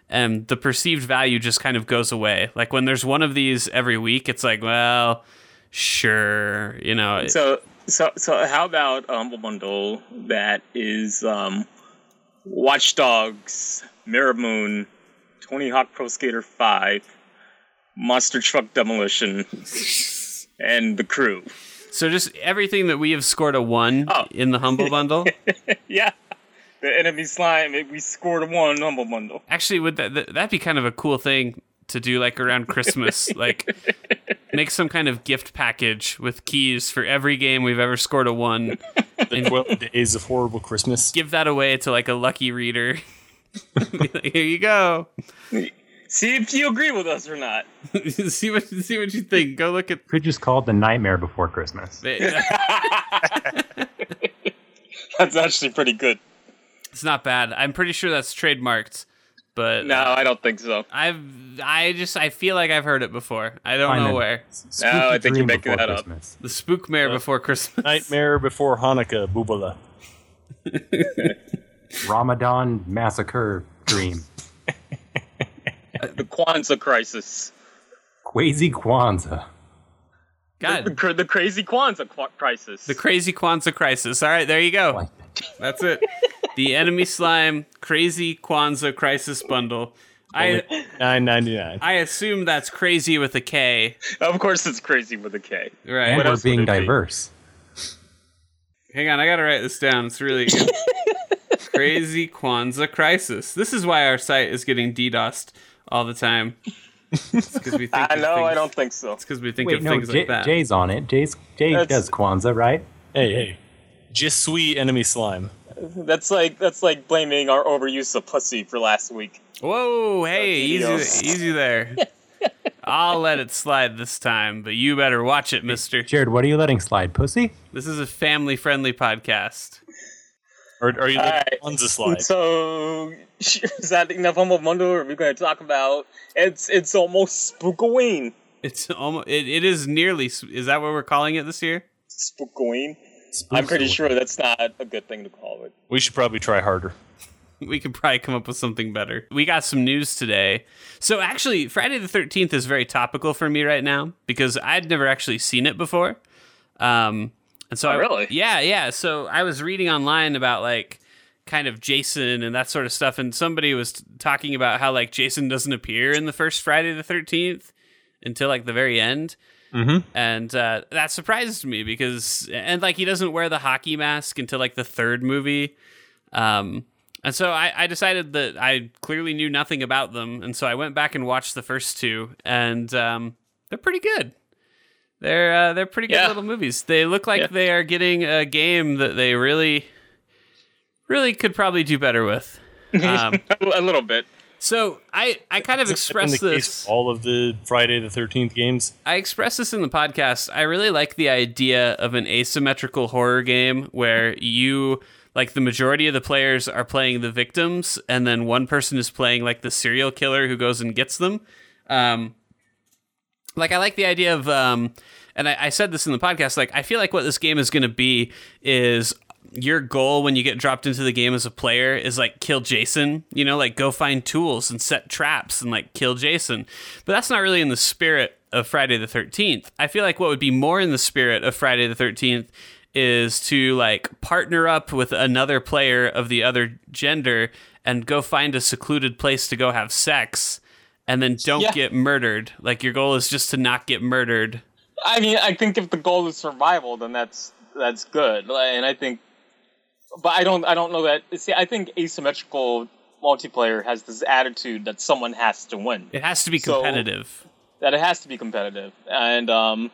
A: And the perceived value just kind of goes away. Like when there's one of these every week, it's like, well, sure, you know. it-
B: So, so, so, how about a Humble Bundle that is um, Watch Dogs, Mirror Moon, Tony Hawk Pro Skater Five, Monster Truck Demolition, and the Crew.
A: So just everything that we have scored a one
B: Oh.
A: in the humble bundle.
B: Yeah, the enemy slime. We scored a one Humble Bundle.
A: Actually, would that that- that'd be kind of a cool thing to do, like around Christmas, like make some kind of gift package with keys for every game we've ever scored a one.
D: The 12 days of horrible Christmas.
A: Give that away to like a lucky reader. Here you go.
B: See if you agree with us or not.
A: see what see what you think. Go look at.
C: Could just call it the Nightmare Before Christmas.
B: That's actually pretty good.
A: It's not bad. I'm pretty sure that's trademarked, but
B: No, I don't think so.
A: I've I just I feel like I've heard it before. I don't
C: Fine
A: know
C: then.
A: where.
C: Spooky
B: No, I think you're making
C: Before
B: that up.
C: Christmas.
A: The Spookmare before Christmas.
D: Nightmare Before Hanukkah, Boobala.
C: Ramadan Massacre Dream.
B: The Kwanzaa crisis.
C: Quasi Kwanzaa.
A: God,
B: cr- the crazy Kwanzaa qu- crisis.
A: the crazy Kwanzaa crisis. All right, there you go. That's it. The enemy slime crazy Kwanzaa crisis bundle. I
D: Nine ninety nine.
A: I assume that's crazy with a K,
B: of course, it's crazy with a K.
A: right?
C: And
B: What
C: we're
B: else
C: being
B: it be?
C: diverse.
A: Hang on, I gotta write this down. It's really good. crazy Kwanzaa crisis. This is why our site is getting DDoSed all the time. Because we think.
B: I know,
A: things-
B: I don't think so.
A: It's because we think
C: Wait,
A: of
C: no,
A: things
C: Jay,
A: like that.
C: Jay's on it. Jay's Jay
B: That's-
C: does Kwanzaa, right?
D: Hey, hey. Je suis enemy slime.
B: That's like that's like blaming our overuse of pussy for last week.
A: Whoa, hey, easy, easy there. I'll let it slide this time, but you better watch it, Mister.
C: Jared, what are you letting slide? Pussy?
A: This is a family-friendly podcast.
D: Or are you
B: All
D: letting
B: right.
D: Kwanzaa slide?
B: So is that enough humble mundo? Or are we going to talk about it's it's almost Spookoween.
A: It's almost. It, it is nearly. Is that what we're calling it this year?
B: Spookoween. I'm pretty sure that's not a good thing to call it.
D: We should probably try harder.
A: We could probably come up with something better. We got some news today. So actually, Friday the Thirteenth is very topical for me right now because I'd never actually seen it before. Um, and so
B: Oh,
A: I-
B: really?
A: yeah, yeah. So I was reading online about like kind of Jason and that sort of stuff, and somebody was t- talking about how like Jason doesn't appear in the first Friday the Thirteenth until like the very end.
D: Mm-hmm.
A: and uh, that surprised me because and like he doesn't wear the hockey mask until like the third movie um and so I, I decided that I clearly knew nothing about them, and so I went back and watched the first two, and um, they're pretty good. They're uh, they're pretty good
B: Yeah.
A: little movies. They look like
B: Yeah.
A: they are getting a game that they really, really could probably do better with. Um,
B: a little bit.
A: So I I kind of
D: in
A: expressed this.
D: of all of the Friday the Thirteenth games.
A: I expressed this in the podcast. I really like the idea of an asymmetrical horror game where you like the majority of the players are playing the victims and then one person is playing like the serial killer who goes and gets them. Um like I like the idea of um and I, I said this in the podcast, like I feel like what this game is gonna be is your goal when you get dropped into the game as a player is like kill Jason, you know, like go find tools and set traps and like kill Jason. But that's not really in the spirit of Friday the 13th. I feel like what would be more in the spirit of Friday the 13th is to like partner up with another player of the other gender and go find a secluded place to go have sex and then don't
B: Yeah.
A: get murdered. Like your goal is just to not get murdered.
B: I mean, I think if the goal is survival, then that's that's good. And I think, but I don't I don't know that. See, I think asymmetrical multiplayer has this attitude that someone has to win,
A: It has to be
B: So-
A: competitive.
B: that it has to be competitive, and um,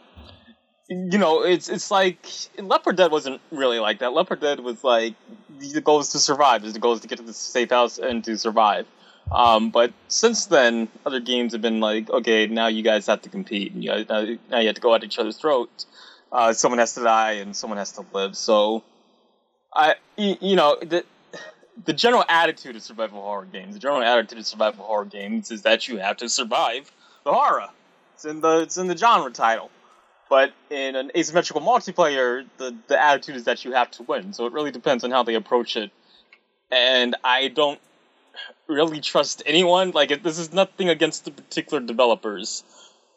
B: you know, it's it's like Left 4 Dead wasn't really like that. Left 4 Dead was like the goal is to survive. is The goal is to get to the safe house and to survive. Um, but since then, other games have been like, okay, now you guys have to compete, and you guys, now, now you have to go at each other's throats. Uh, someone has to die, and someone has to live. So, I, you know, the the general attitude of survival horror games, the general attitude of survival horror games is that you have to survive the horror. It's in the it's in the genre title. But in an asymmetrical multiplayer, the, the attitude is that you have to win. So it really depends on how they approach it. And I don't really trust anyone. Like, this is nothing against the particular developers,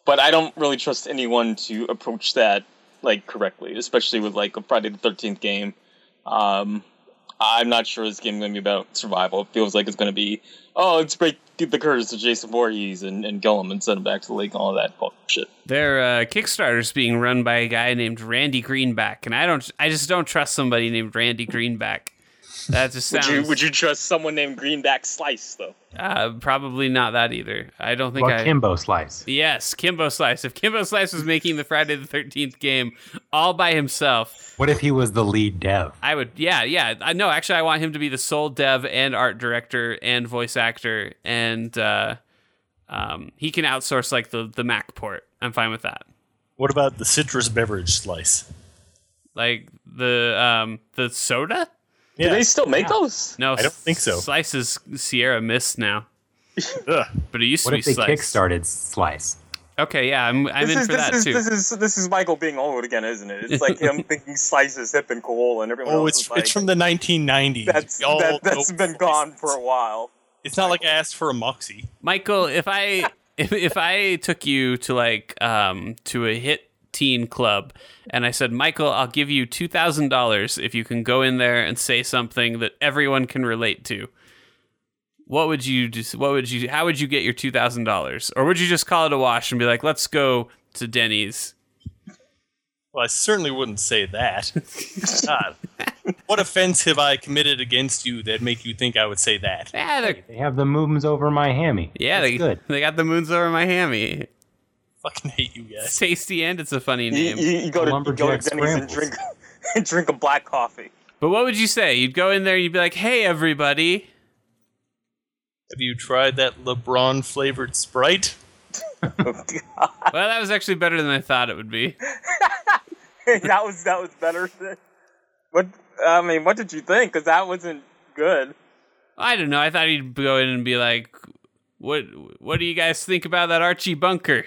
B: but I don't really trust anyone to approach that like correctly, especially with like a Friday the Thirteenth game. Um, I'm not sure this game is going to be about survival. It feels like it's going to be, oh, let's break the curse to Jason Voorhees and, and kill him and send him back to the lake and all that bullshit.
A: Their uh, Kickstarter's being run by a guy named Randy Greenback, and I don't, I just don't trust somebody named Randy Greenback. That just
B: Would you would you trust someone named Greenback Slice though?
A: uh, probably not that either. I don't think
C: Well,
A: I.
C: Kimbo Slice.
A: yes, Kimbo Slice. If Kimbo Slice was making the Friday the Thirteenth game all by himself,
C: What if he was the lead dev?
A: I would. Yeah, yeah. I know. Actually, I want him to be the sole dev and art director and voice actor, and uh, um, he can outsource like the the Mac port. I'm fine with that.
D: What about the citrus beverage slice?
A: Like the um the soda.
B: Do they still make those?
A: No,
D: I don't think so.
A: Slice is Sierra Mist now, but it used
C: What
A: to
C: if
A: be
C: they
A: Slice.
C: kickstarted Slice?
A: Okay, yeah, I'm I'm
B: This
A: in
B: is
A: for
B: this
A: that
B: is
A: too.
B: this is this is Michael being old again, isn't it? It's like him thinking Slice is hip and cool, and everyone
D: Oh,
B: else
D: it's
B: is like,
D: it's from the 1990s.
B: that's
D: We all
B: that,
D: know
B: that's been
D: Slice.
B: gone for a while.
D: It's not like I asked for a Moxie.
A: Michael, if I if, if I took you to like um to a hit teen club and I said, Michael, I'll give you two thousand dollars if you can go in there and say something that everyone can relate to. What would you do? what would you how would you get your two thousand dollars? Or would you just call it a wash and be like, let's go to Denny's?
D: Well, I certainly wouldn't say that. God. Uh, what offense have I committed against you that make you think I would say that?
A: Yeah, they're,
C: They have the moons over my hammy.
A: yeah,
C: That's
A: they
C: good.
A: they got the moons over my hammy.
D: Fucking hate you guys.
A: Tasty and it's a funny
B: You,
A: name.
B: you, you go to you go to
C: Lumberjack
B: Denny's and
C: scrambles.
B: drink and drink a black coffee.
A: But what would you say? You'd go in there and you'd be like, "Hey, everybody."
D: Have you tried that LeBron flavored Sprite?
B: Oh, God.
A: Well, that was actually better than I thought it would be.
B: that was that was better. Than, what I mean, what did you think? Because that wasn't good.
A: I don't know. I thought he'd go in and be like, "What? What do you guys think about that Archie Bunker?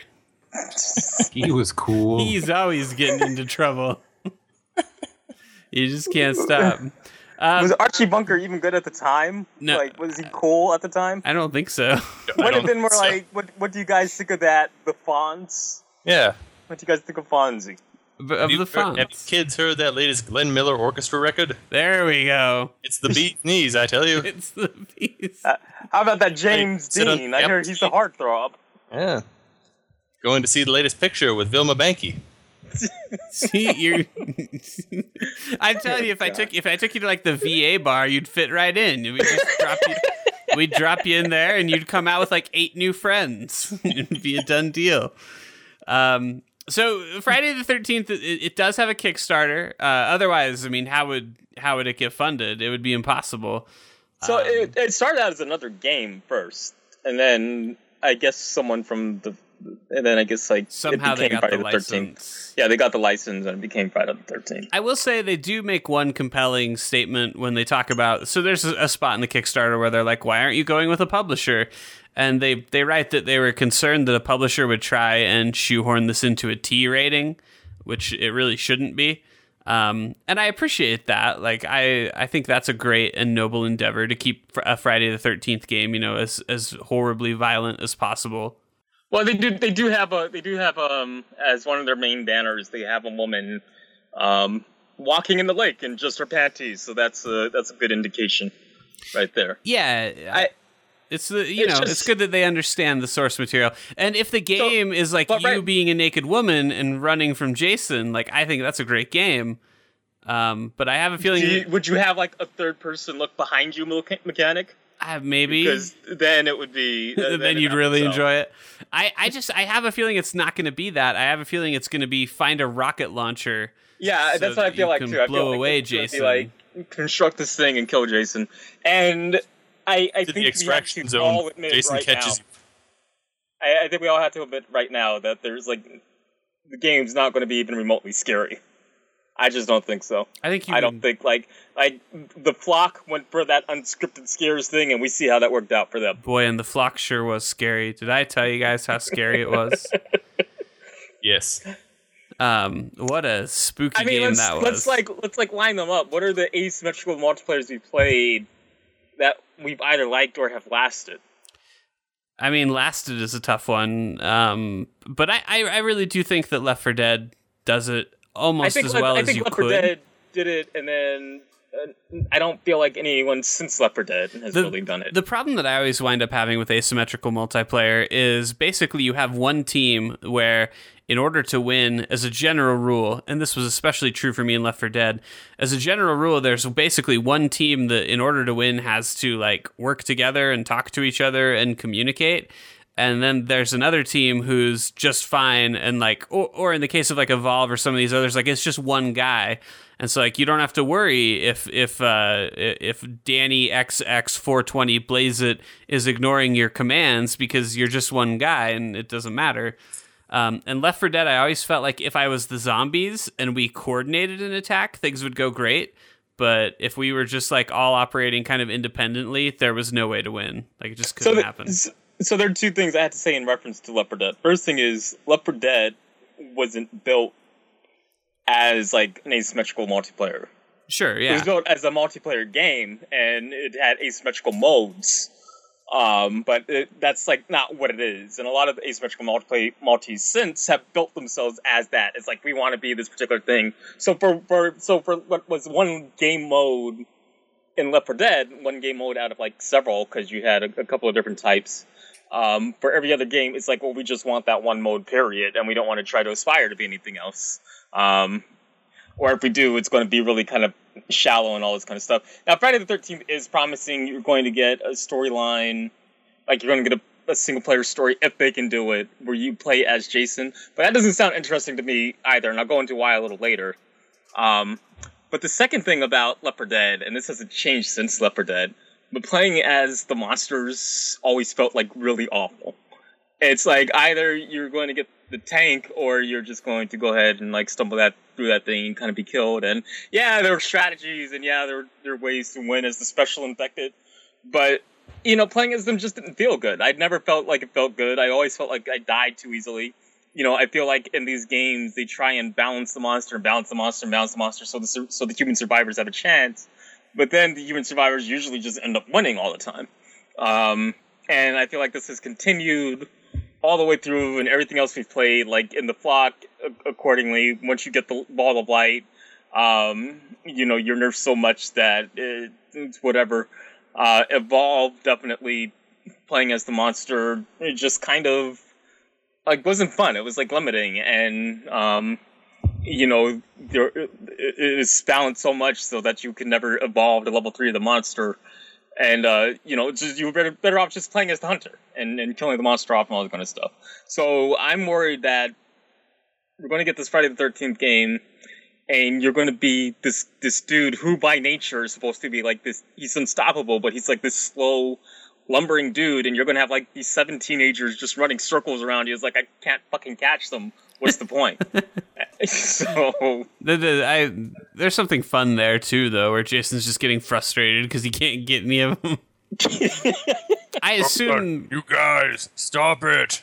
C: He was cool.
A: He's always getting into trouble. you just can't stop." Um,
B: Was Archie Bunker even good at the time?
A: No.
B: Like, was he cool at the time?
A: I don't think so.
D: I
B: Would have been more
D: so.
B: like, what? What do you guys think of that? The Fonz.
D: Yeah.
B: What do you guys think of Fonzie?
A: But of
D: Have you,
A: the
D: heard- have
A: fonts.
D: kids heard that latest Glenn Miller orchestra record?
A: There we go.
D: It's the beat knees, I tell you.
A: It's the piece.
B: How about that James
D: sit
B: Dean?
D: the
B: I heard he's a heartthrob.
D: Yeah. Going to see the latest picture with Vilma Banky.
A: See, you're. I tell you, if I took if I took you to like the VA bar, you'd fit right in. We just drop you. We'd drop you in there, and you'd come out with like eight new friends. It'd be a done deal. Um, so Friday the Thirteenth, it, it does have a Kickstarter. Uh, otherwise, I mean, how would how would it get funded? It would be impossible.
B: So
A: Um,
B: it, it started out as another game first, and then I guess someone from the, and then I guess like
A: Somehow they
B: became
A: got
B: Friday
A: the
B: the 13th.
A: license.
B: Yeah, they got the license and it became Friday the Thirteenth.
A: I will say they do make one compelling statement when they talk about. So there's a, a spot in the Kickstarter where they're like, "Why aren't you going with a publisher?" And they they write that they were concerned that a publisher would try and shoehorn this into a T rating, which it really shouldn't be. Um, and I appreciate that. Like I I think that's a great and noble endeavor to keep a Friday the Thirteenth game, you know, as as horribly violent as possible.
B: Well, they do. They do have a. They do have um as one of their main banners. They have a woman, um, walking in the lake in just her panties. So that's a that's a good indication, right there.
A: Yeah,
B: I-
A: it's the you
B: It's
A: know
B: just-
A: it's good that they understand the source material, and if the game is like you
B: right-
A: being a naked woman and running from Jason, like I think that's a great game. Um, but I have a feeling
B: you, would you have like a third person look behind you mechanic?
A: Uh, maybe
B: Because then it would be.
A: then, you'd really enjoy it. I, I just I have a feeling it's not going to be that. I have a feeling it's going to be find a rocket launcher.
B: Yeah,
A: so
B: that's what I feel like
A: can
B: too. I
A: blow
B: feel like
A: away
B: it's gonna be
A: Jason.
B: like construct this thing and kill Jason, and I I
D: To
B: think
D: the extraction
B: have to all
D: zone, Jason
B: right
D: catches.
B: I, I think we all have to admit right now that there's like the game's not going to be even remotely scary. I just don't think so.
A: I think you.
B: I don't think like I the flock went for that unscripted scares thing, and we see how that worked out for them.
A: Boy, and the flock sure was scary. Did I tell you guys how scary it was?
D: Yes.
A: Um, what a spooky
B: I mean,
A: game
B: let's
A: that was.
B: let's like let's like line them up. What are the asymmetrical multiplayers we played that we've either liked or have lasted?
A: I mean, lasted is a tough one. Um, but I, I, I really do think that Left 4 Dead does it almost as
B: Le-
A: well
B: I
A: as you
B: Left 4
A: could.
B: Dead did it, and then uh, I don't feel like anyone since Left 4 Dead has
A: The-
B: really done it.
A: The problem that I always wind up having with asymmetrical multiplayer is basically you have one team where in order to win, as a general rule, and this was especially true for me in Left 4 Dead, as a general rule, there's basically one team that, in order to win, has to like work together and talk to each other and communicate. And then there's another team who's just fine, and like, or, or in the case of like Evolve or some of these others, like it's just one guy, and so like you don't have to worry if if uh, if Danny XX four twenty Blaze it is ignoring your commands because you're just one guy and it doesn't matter. Um, and Left 4 Dead, I always felt like if I was the zombies and we coordinated an attack, things would go great. But if we were just like all operating kind of independently, there was no way to win. Like it just couldn't
B: so the,
A: happen.
B: So there are two things I have to say in reference to Left 4 Dead. First thing is Left 4 Dead wasn't built as like an asymmetrical multiplayer.
A: Sure, yeah.
B: It was built as a multiplayer game, and it had asymmetrical modes. Um, but it, that's like not what it is. And a lot of the asymmetrical multiplayer multis since have built themselves as that. It's like we want to be this particular thing. So for, for so for what was one game mode in Left 4 Dead, one game mode out of like several, because you had a, a couple of different types. Um, for every other game, it's like, well, we just want that one mode, period, and we don't want to try to aspire to be anything else. Um, or if we do, it's going to be really kind of shallow and all this kind of stuff. Now, Friday the Thirteenth is promising you're going to get a storyline, like you're going to get a, a single player story if they can do it, where you play as Jason. But that doesn't sound interesting to me either, and I'll go into why a little later. Um, but the second thing about 4 Dead, and this hasn't changed since 4 Dead, but playing as the monsters always felt like really awful. It's like either you're going to get the tank or you're just going to go ahead and like stumble that through that thing and kind of be killed. And yeah, there were strategies and yeah, there there are ways to win as the special infected, but you know, playing as them just didn't feel good. I'd never felt like it felt good. I always felt like I died too easily. You know, I feel like in these games they try and balance the monster and balance the monster and balance the monster so the so the human survivors have a chance. But then the human survivors usually just end up winning all the time. Um, and I feel like this has continued all the way through and everything else we've played, like in the flock, accordingly, once you get the ball of light, um, you know, you're nerfed so much that it, it's whatever. Uh, Evolve, definitely playing as the monster, it just kind of, like, wasn't fun. It was, like, limiting, and, um, you know, there, it, it is balanced so much so that you can never evolve to level 3 of the monster and uh, you know, just, you were better, better off just playing as the hunter and, and killing the monster off and all that kind of stuff. So I'm worried that we're going to get this Friday the Thirteenth game, and you're going to be this this dude who by nature is supposed to be like this. He's unstoppable, but he's like this slow, lumbering dude, and you're going to have like these seven teenagers just running circles around you. It's like I can't fucking catch them. What's the point? so
A: The, the, I, there's something fun there too, though, where Jason's just getting frustrated because he can't get any of them. I assume
D: You guys, stop it.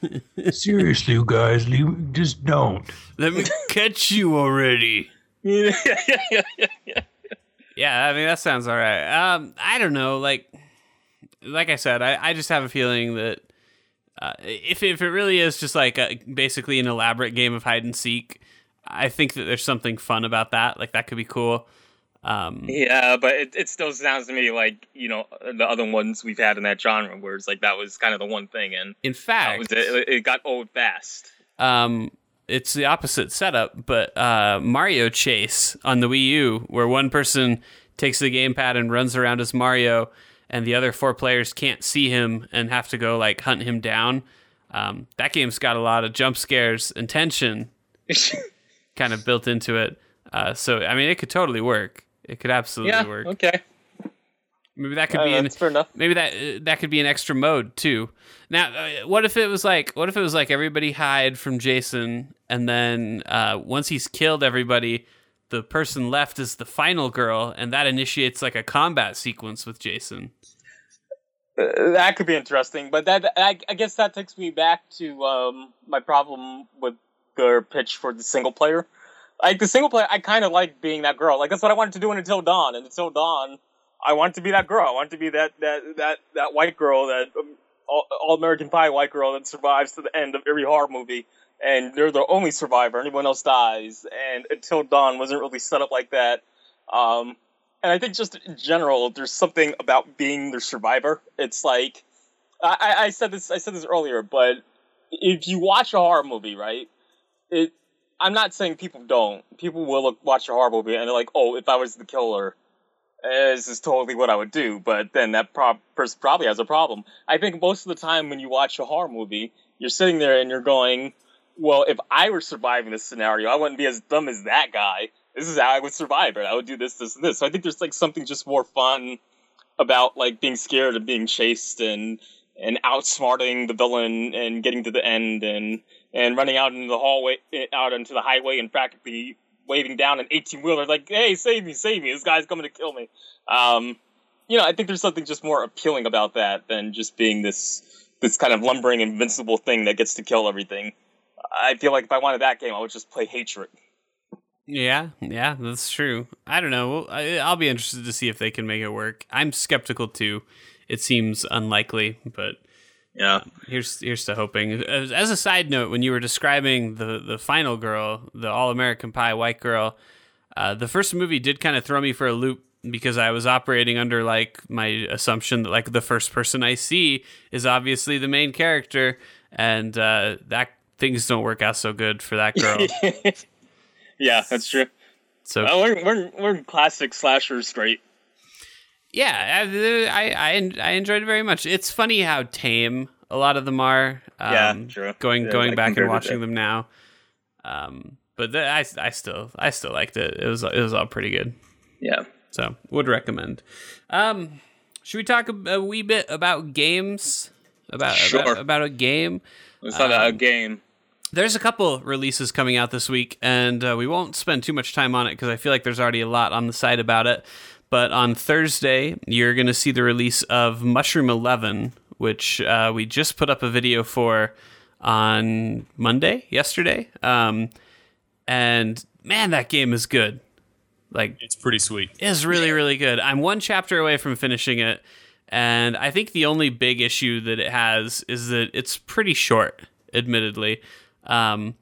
C: Seriously, you guys, leave, just don't.
A: let me catch you already.
B: yeah,
A: Yeah, I mean that sounds all right. Um, I don't know, like, like I said, I, I just have a feeling that uh, if if it really is just like a, basically an elaborate game of hide and seek, I think that there's something fun about that. Like that could be cool. Um,
B: Yeah, but it, it still sounds to me like you know the other ones we've had in that genre, where it's like that was kind of the one thing, and
A: in fact,
B: was it. It got old fast.
A: um, it's the opposite setup, but uh, Mario Chase on the Wii U, where one person takes the gamepad and runs around as Mario, and the other four players can't see him and have to go like hunt him down. Um, that game's got a lot of jump scares and tension kind of built into it. Uh, so I mean, it could totally work. It could absolutely
B: yeah,
A: work.
B: okay,
A: Maybe that could
B: Uh,
A: be an
B: fair enough.
A: maybe that uh, that could be an extra mode too. Now, uh, what if it was like what if it was like everybody hide from Jason, and then uh, once he's killed everybody, the person left is the final girl, and that initiates like a combat sequence with Jason.
B: Uh, that could be interesting, but that I, I guess that takes me back to um, my problem with their pitch for the single player. Like the single player, I kind of like being that girl. Like that's what I wanted to do in Until Dawn. And Until Dawn, I wanted to be that girl. I wanted to be that that that that white girl, that um, all, all American Pie white girl that survives to the end of every horror movie. And they're the only survivor. Anyone else dies. And Until Dawn wasn't really set up like that. Um, and I think just in general, there's something about being the survivor. It's like I, I said this I said this earlier, but if you watch a horror movie, right, it. I'm not saying people don't. People will look, watch a horror movie and they're like, "Oh, if I was the killer, eh, this is totally what I would do." But then that prob- person probably has a problem. I think most of the time when you watch a horror movie, you're sitting there and you're going, "Well, if I were surviving this scenario, I wouldn't be as dumb as that guy. This is how I would survive it. I would do this, this, and this." So I think there's like something just more fun about like being scared and being chased and and outsmarting the villain and getting to the end and and running out into the hallway out into the highway and practically waving down an 18 wheeler like hey save me save me this guy's coming to kill me um you know i think there's something just more appealing about that than just being this this kind of lumbering invincible thing that gets to kill everything i feel like if i wanted that game i would just play hatred
A: Yeah, yeah, that's true. I don't know. I, I'll be interested to see if they can make it work. I'm skeptical too. It seems unlikely, but
B: yeah
A: here's here's to hoping. As, as a side note, when you were describing the the final girl, the All American Pie white girl, uh, the first movie did kind of throw me for a loop because I was operating under like my assumption that like the first person I see is obviously the main character, and uh, that things don't work out so good for that girl.
B: yeah that's true
A: so
B: oh, we're, we're, we're classic slashers great
A: yeah, I, I I enjoyed it very much. It's funny how tame a lot of them are. Um,
B: Yeah, true.
A: Going
B: Yeah,
A: going
B: I
A: back and watching them now. Um, but the, I I still I still liked it. It was it was all pretty good.
B: yeah
A: So would recommend. Um, should we talk a, a wee bit about games? About
B: Sure.
A: about, about a game.
B: It's not a game
A: There's a couple releases coming out this week, and uh, we won't spend too much time on it because I feel like there's already a lot on the site about it. But on Thursday, you're going to see the release of Mushroom 11, which uh, we just put up a video for on Monday, yesterday. Um, and man, that game is good. Like,
D: It's pretty sweet.
A: It's really really good. I'm one chapter away from finishing it, and I think the only big issue that it has is that it's pretty short, admittedly. Um,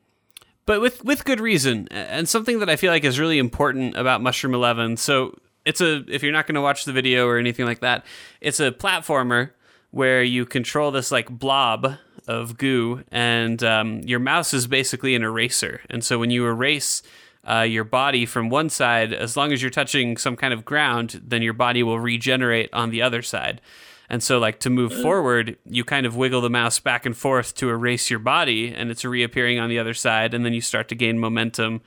A: but with with good reason and something that I feel like is really important about Mushroom Eleven. So it's a if you're not going to watch the video or anything like that, it's a platformer where you control this like blob of goo, and um, your mouse is basically an eraser. And so when you erase uh, your body from one side, as long as you're touching some kind of ground, then your body will regenerate on the other side. And so, like to move forward, you kind of wiggle the mouse back and forth to erase your body, and it's reappearing on the other side, and then you start to gain momentum.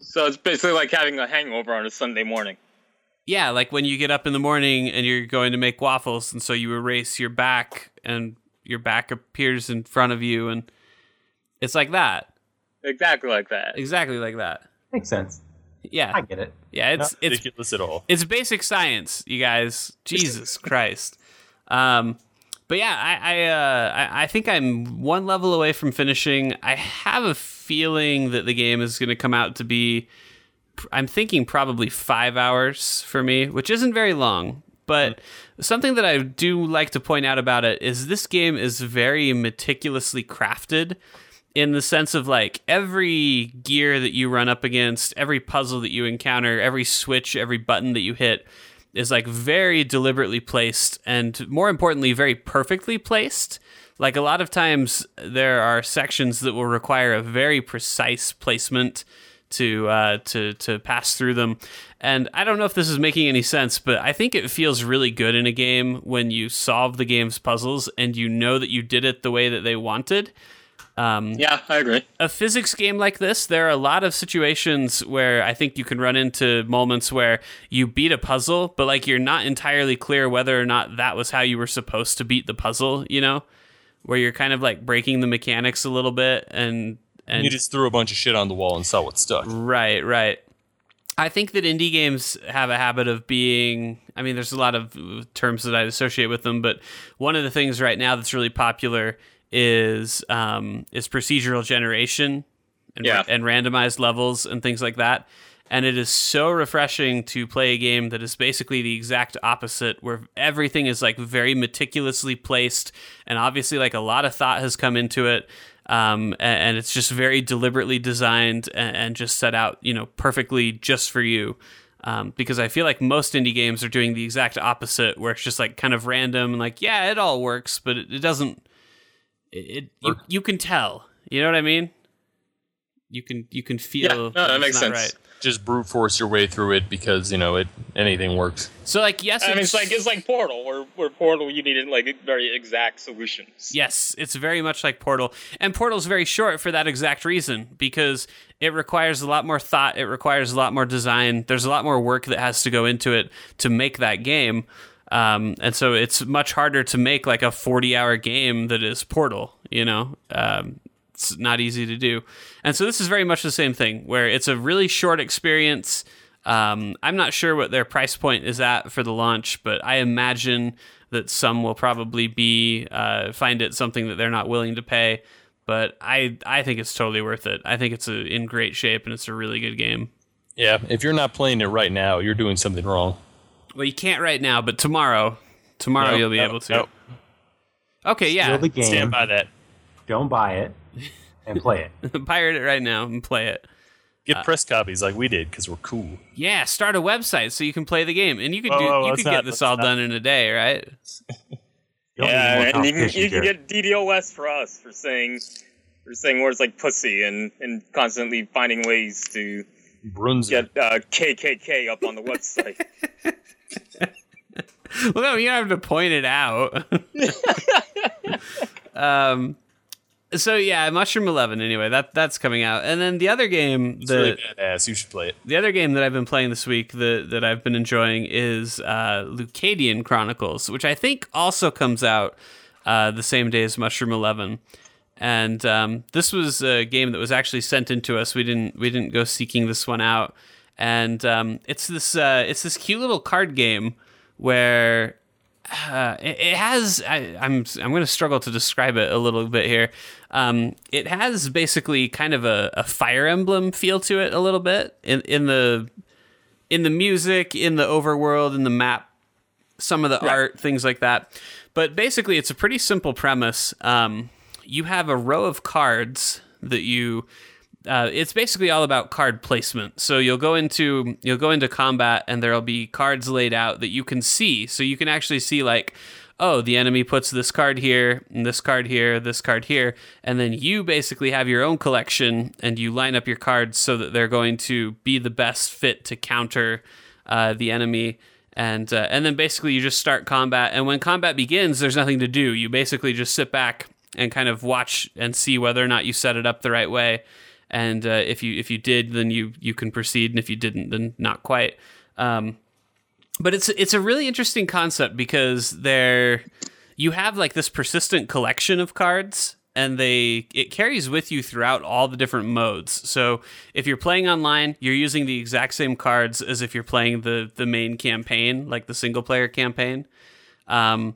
B: so it's basically like having a hangover on a sunday morning
A: Yeah, like when you get up in the morning and you're going to make waffles, and so you erase your back, and your back appears in front of you, and it's like that,
B: exactly like that
A: exactly like that.
C: Makes sense.
A: Yeah,
C: I get it.
A: yeah, it's it's
D: Ridiculous at all.
A: it's basic science, you guys. Jesus Christ. Um, but yeah, I I, uh, I I think I'm one level away from finishing. I have a feeling that the game is going to come out to be. I'm thinking probably five hours for me, which isn't very long. But something that I do like to point out about it is this game is very meticulously crafted in the sense of like every gear that you run up against, every puzzle that you encounter, every switch, every button that you hit is like very deliberately placed and more importantly, very perfectly placed. Like a lot of times there are sections that will require a very precise placement to uh, to to pass through them. And I don't know if this is making any sense, but I think it feels really good in a game when you solve the game's puzzles and you know that you did it the way that they wanted. Um,
B: yeah i agree
A: a physics game like this, there are a lot of situations where I think you can run into moments where you beat a puzzle, but like you're not entirely clear whether or not that was how you were supposed to beat the puzzle, you know? Where you're kind of like breaking the mechanics a little bit and and
D: you just threw a bunch of shit on the wall and saw what stuck.
A: Right, right. I think that indie games have a habit of being. I mean, there's a lot of terms that I associate with them, but one of the things right now that's really popular is um, is procedural generation and,
B: Yeah.
A: and randomized levels and things like that. And it is so refreshing to play a game that is basically the exact opposite, where everything is like very meticulously placed, and obviously like a lot of thought has come into it um, a- and, it's just very deliberately designed and, and just set out, you know, perfectly just for you. Um, because I feel like most indie games are doing the exact opposite, where it's just like kind of random and like, yeah, it all works, but it, it doesn't. It, it you, you can tell. You know what I mean? You can you can feel
B: no, that makes
A: not
B: sense.
D: Just brute force your way through it because you know it anything works.
A: So like yes,
B: I mean, it's like it's like Portal, where where Portal you needed like very exact solutions.
A: Yes, it's very much like Portal. And Portal's very short for that exact reason because it requires a lot more thought, it requires a lot more design. There's a lot more work that has to go into it to make that game. Um, and so it's much harder to make like a 40 hour game that is Portal, you know? Um, it's not easy to do. And so this is very much the same thing where it's a really short experience. Um, I'm not sure what their price point is at for the launch, but I imagine that some will probably be uh, find it something that they're not willing to pay. But I I think it's totally worth it. I think it's a, in great shape and it's a really good game.
D: Yeah, if you're not playing it right now, you're doing something wrong.
A: Well, you can't right now, but tomorrow, tomorrow
D: Nope,
A: you'll be
D: nope,
A: able to.
D: nope.
A: Okay, yeah,
C: Steal the game.
D: Stand by that.
C: Don't buy it and play it.
A: pirate it right now and play it.
D: Get press copies like we did because we're cool.
A: Yeah, start a website so you can play the game, and you could
D: Whoa,
A: do
D: whoa,
A: you
D: let's
A: could get
D: not-
A: this all
D: not.
A: done in a day, right?
C: You don't need
B: Yeah, and you can
C: competition,
B: you can get DDoS for us for saying for saying words like pussy and and constantly finding ways to
D: Bruns.
B: get uh, KKK up on the website.
A: Well, no, you don't have to point it out. um, so yeah, Mushroom Eleven. Anyway, that that's coming out, and then the other game,
D: It's
A: the
D: really badass. You should play it.
A: the other game that I've been playing this week that that I've been enjoying is uh, Lucadian Chronicles, which I think also comes out uh, the same day as Mushroom Eleven. And um, this was a game that was actually sent into us. We didn't we didn't go seeking this one out. And um, it's this uh, it's this cute little card game where uh, it, it has I, I'm I'm going to struggle to describe it a little bit here. Um, it has basically kind of a, a Fire Emblem feel to it a little bit in in the in the music, in the overworld, in the map, some of the art, things like that. But basically, it's a pretty simple premise. Um, you have a row of cards that you. Uh, it's basically all about card placement. So you'll go into you'll go into combat, and there'll be cards laid out that you can see. So you can actually see like, oh, the enemy puts this card here, and this card here, this card here, and then you basically have your own collection, and you line up your cards so that they're going to be the best fit to counter uh, the enemy. And uh, and then basically you just start combat. And when combat begins there's nothing to do. You basically just sit back and kind of watch and see whether or not you set it up the right way and uh, if you if you did then you you can proceed and if you didn't then not quite um, but it's it's a really interesting concept because there you have like this persistent collection of cards and they it carries with you throughout all the different modes. So if you're playing online, you're using the exact same cards as if you're playing the the main campaign, like the single player campaign. Um,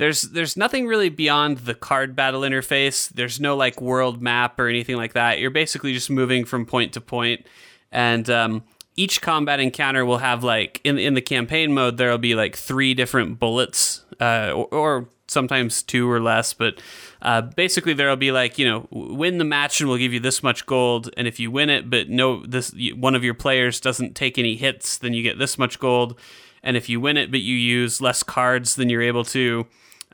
A: there's there's nothing really beyond the card battle interface. There's no like world map or anything like that. You're basically just moving from point to point. and um, each combat encounter will have like in in the campaign mode there'll be like three different bullets, uh, or, or sometimes two or less, but uh, basically there'll be like you know win the match and we'll give you this much gold, and if you win it, but no this one of your players doesn't take any hits, then you get this much gold, and if you win it but you use less cards than you're able to.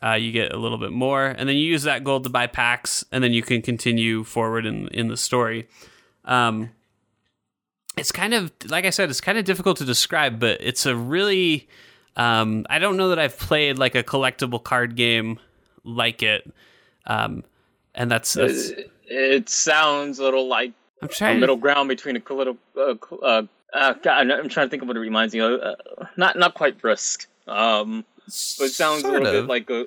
A: Uh, you get a little bit more, and then you use that gold to buy packs, and then you can continue forward in in the story. Um, it's kind of like I said, it's kind of difficult to describe, but it's a really um, I don't know that I've played like a collectible card game like it, um, and that's, that's
B: It sounds a little like
A: I'm
B: a
A: trying.
B: middle ground between a colli- uh, uh, uh, God, I'm trying to think of what it reminds me of. Uh, not not quite Risk, um, but it sounds
A: Sort
B: a little
A: of.
B: bit like a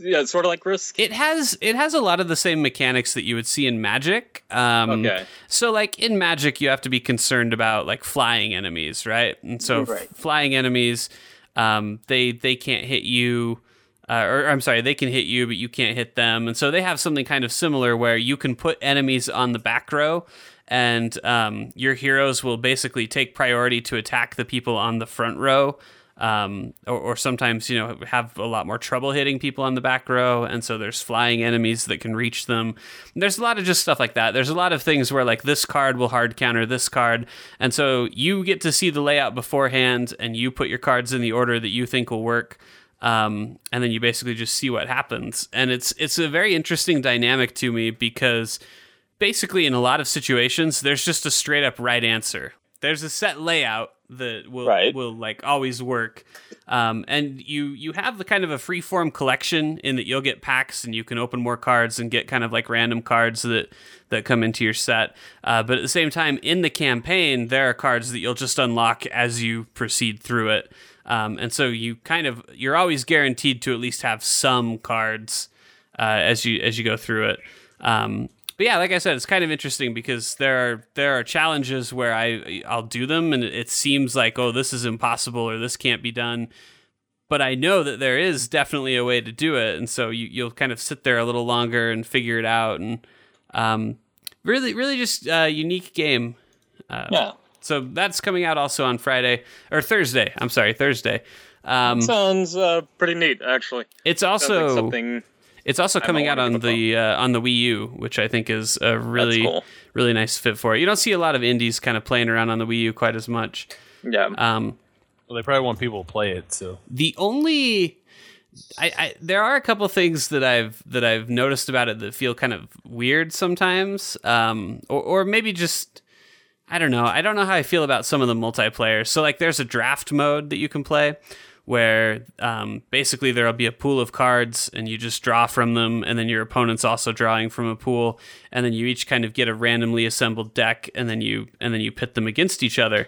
B: yeah, sort of like Risk.
A: it has it has a lot of the same mechanics that you would see in Magic. Um,
B: Okay.
A: So like in Magic, you have to be concerned about like flying enemies, right? And so f- flying enemies, um, they they can't hit you. Uh, or I'm sorry, they can hit you, but you can't hit them. And so they have something kind of similar where you can put enemies on the back row, and um, your heroes will basically take priority to attack the people on the front row. Um, or, or sometimes, you know, have a lot more trouble hitting people on the back row. And so there's flying enemies that can reach them. There's a lot of just stuff like that. There's a lot of things where, like, this card will hard counter this card. And so you get to see the layout beforehand and you put your cards in the order that you think will work um, and then you basically just see what happens. And it's it's a very interesting dynamic to me because basically in a lot of situations there's just a straight up right answer. There's a set layout that will
B: Right.
A: will like always work. Um, and you you have the kind of a free form collection in that you'll get packs and you can open more cards and get kind of like random cards that that come into your set. Uh, but at the same time, in the campaign, there are cards that you'll just unlock as you proceed through it. Um, and so you kind of you're always guaranteed to at least have some cards uh, as you as you go through it. Um, but yeah, like I said, it's kind of interesting because there are there are challenges where I I'll do them and it seems like oh this is impossible or this can't be done, but I know that there is definitely a way to do it, and so you you'll kind of sit there a little longer and figure it out and um, really really just a unique game.
B: yeah.
A: So that's coming out also on Friday or Thursday. I'm sorry, Thursday. Um,
B: Sounds uh, pretty neat, actually.
A: it's
B: Sounds like
A: also
B: something.
A: It's also coming out on the uh, on the Wii U, which I think is a really
B: cool.
A: really nice fit for it. You don't see a lot of indies kind of playing around on the Wii U quite as much.
B: Yeah.
A: Um,
D: Well, they probably want people to play it, so
A: the only I, I there are a couple things that I've that I've noticed about it that feel kind of weird sometimes, um, or or maybe just I don't know. I don't know how I feel about some of the multiplayer. So like, there's a draft mode that you can play where um, basically there'll be a pool of cards and you just draw from them, and then your opponent's also drawing from a pool, and then you each kind of get a randomly assembled deck, and then you and then you pit them against each other.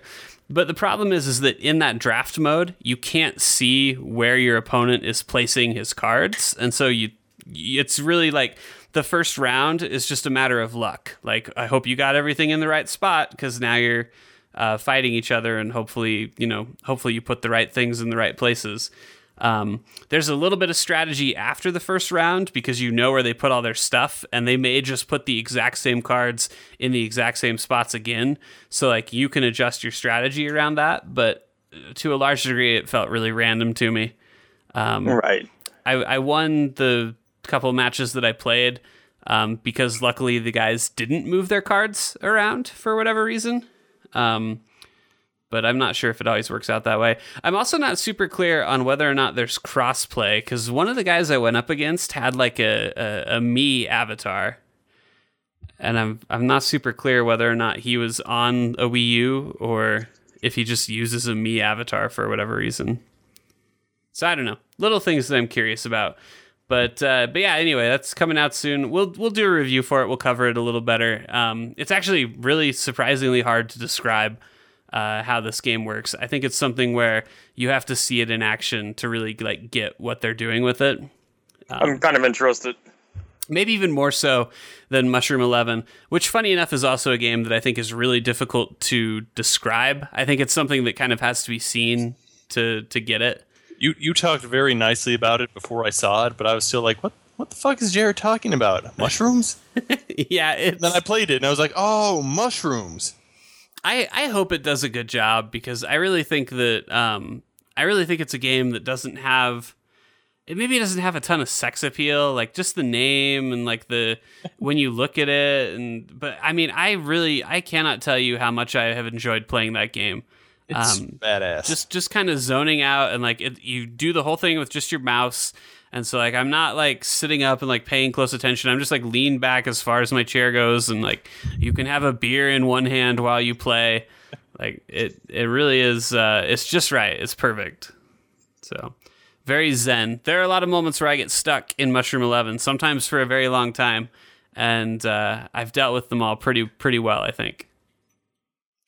A: But the problem is, is that in that draft mode, you can't see where your opponent is placing his cards, and so you, it's really like the first round is just a matter of luck. Like, I hope you got everything in the right spot because now you're uh, fighting each other, and hopefully, you know, hopefully you put the right things in the right places. Um, there's a little bit of strategy after the first round because you know where they put all their stuff, and they may just put the exact same cards in the exact same spots again. So, like, you can adjust your strategy around that, but to a large degree, it felt really random to me. Um,
B: right.
A: I, I won the couple matches that I played um, because luckily the guys didn't move their cards around for whatever reason. Um, but I'm not sure if it always works out that way. I'm also not super clear on whether or not there's crossplay because one of the guys I went up against had like a, a, a Mii avatar. And I'm I'm not super clear whether or not he was on a Wii U or if he just uses a Mii avatar for whatever reason. So I don't know. Little things that I'm curious about. But uh, but yeah, anyway, that's coming out soon. We'll we'll do a review for it. We'll cover it a little better. Um, it's actually really surprisingly hard to describe uh, how this game works. I think it's something where you have to see it in action to really like get what they're doing with it.
B: I'm kind of interested.
A: Maybe even more so than Mushroom Eleven, which, funny enough, is also a game that I think is really difficult to describe. I think it's something that kind of has to be seen to to get it.
D: You you talked very nicely about it before I saw it, but I was still like, what what the fuck is Jared talking about? Mushrooms?
A: yeah, it's,
D: then I played it and I was like, oh, mushrooms.
A: I, I hope it does a good job because I really think that um, I really think it's a game that doesn't have it maybe doesn't have a ton of sex appeal like just the name and like the when you look at it and but I mean I really I cannot tell you how much I have enjoyed playing that game
D: It's
A: Um,
D: badass.
A: just just kind of zoning out and like it, you do the whole thing with just your mouse. And so like i'm not like sitting up and like paying close attention. I'm just like lean back as far as my chair goes and like you can have a beer in one hand while you play. Like it it really is uh it's just right. It's perfect. So very zen. There are a lot of moments where i get stuck in mushroom 11 sometimes for a very long time. And uh i've dealt with them all pretty pretty well i think.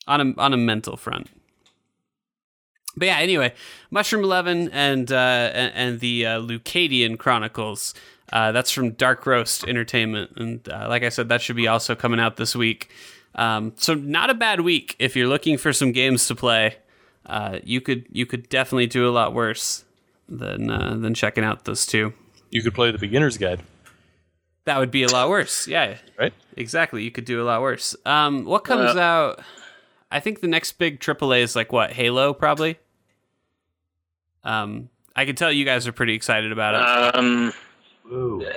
A: On a on a mental front but yeah, anyway, Mushroom Eleven and uh, and, and the uh, Lucadian Chronicles. Uh, that's from Dark Roast Entertainment, and uh, like I said, that should be also coming out this week. Um, so not a bad week if you're looking for some games to play. Uh, you could you could definitely do a lot worse than uh, than checking out those two.
D: you could play the beginner's guide,
A: That would be a lot worse. Yeah,
D: right?
A: exactly. You could do a lot worse. Um, what comes out? I think the next big AAA is like what Halo, probably. Um, I can tell you guys are pretty excited about it.
B: Um,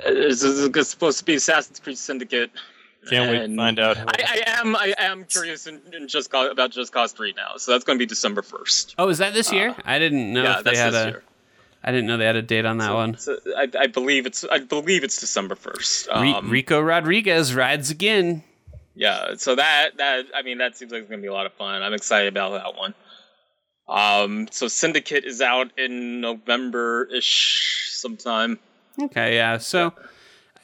B: this is supposed to be Assassin's Creed Syndicate.
D: Can't wait to find out.
B: I, I am I am curious in, in just Cause, about Just Cause Three now, so that's going to be December first.
A: oh, is that this year? I didn't know
B: yeah,
A: if they had
B: this
A: a.
B: year.
A: I didn't know they had a date on that one.
B: So I, I believe it's I believe it's December first.
A: Re-
B: Um,
A: Rico Rodriguez rides again.
B: Yeah. So that that I mean that seems like it's gonna be a lot of fun. I'm excited about that one. Um, so Syndicate is out in November ish sometime.
A: Okay, yeah. So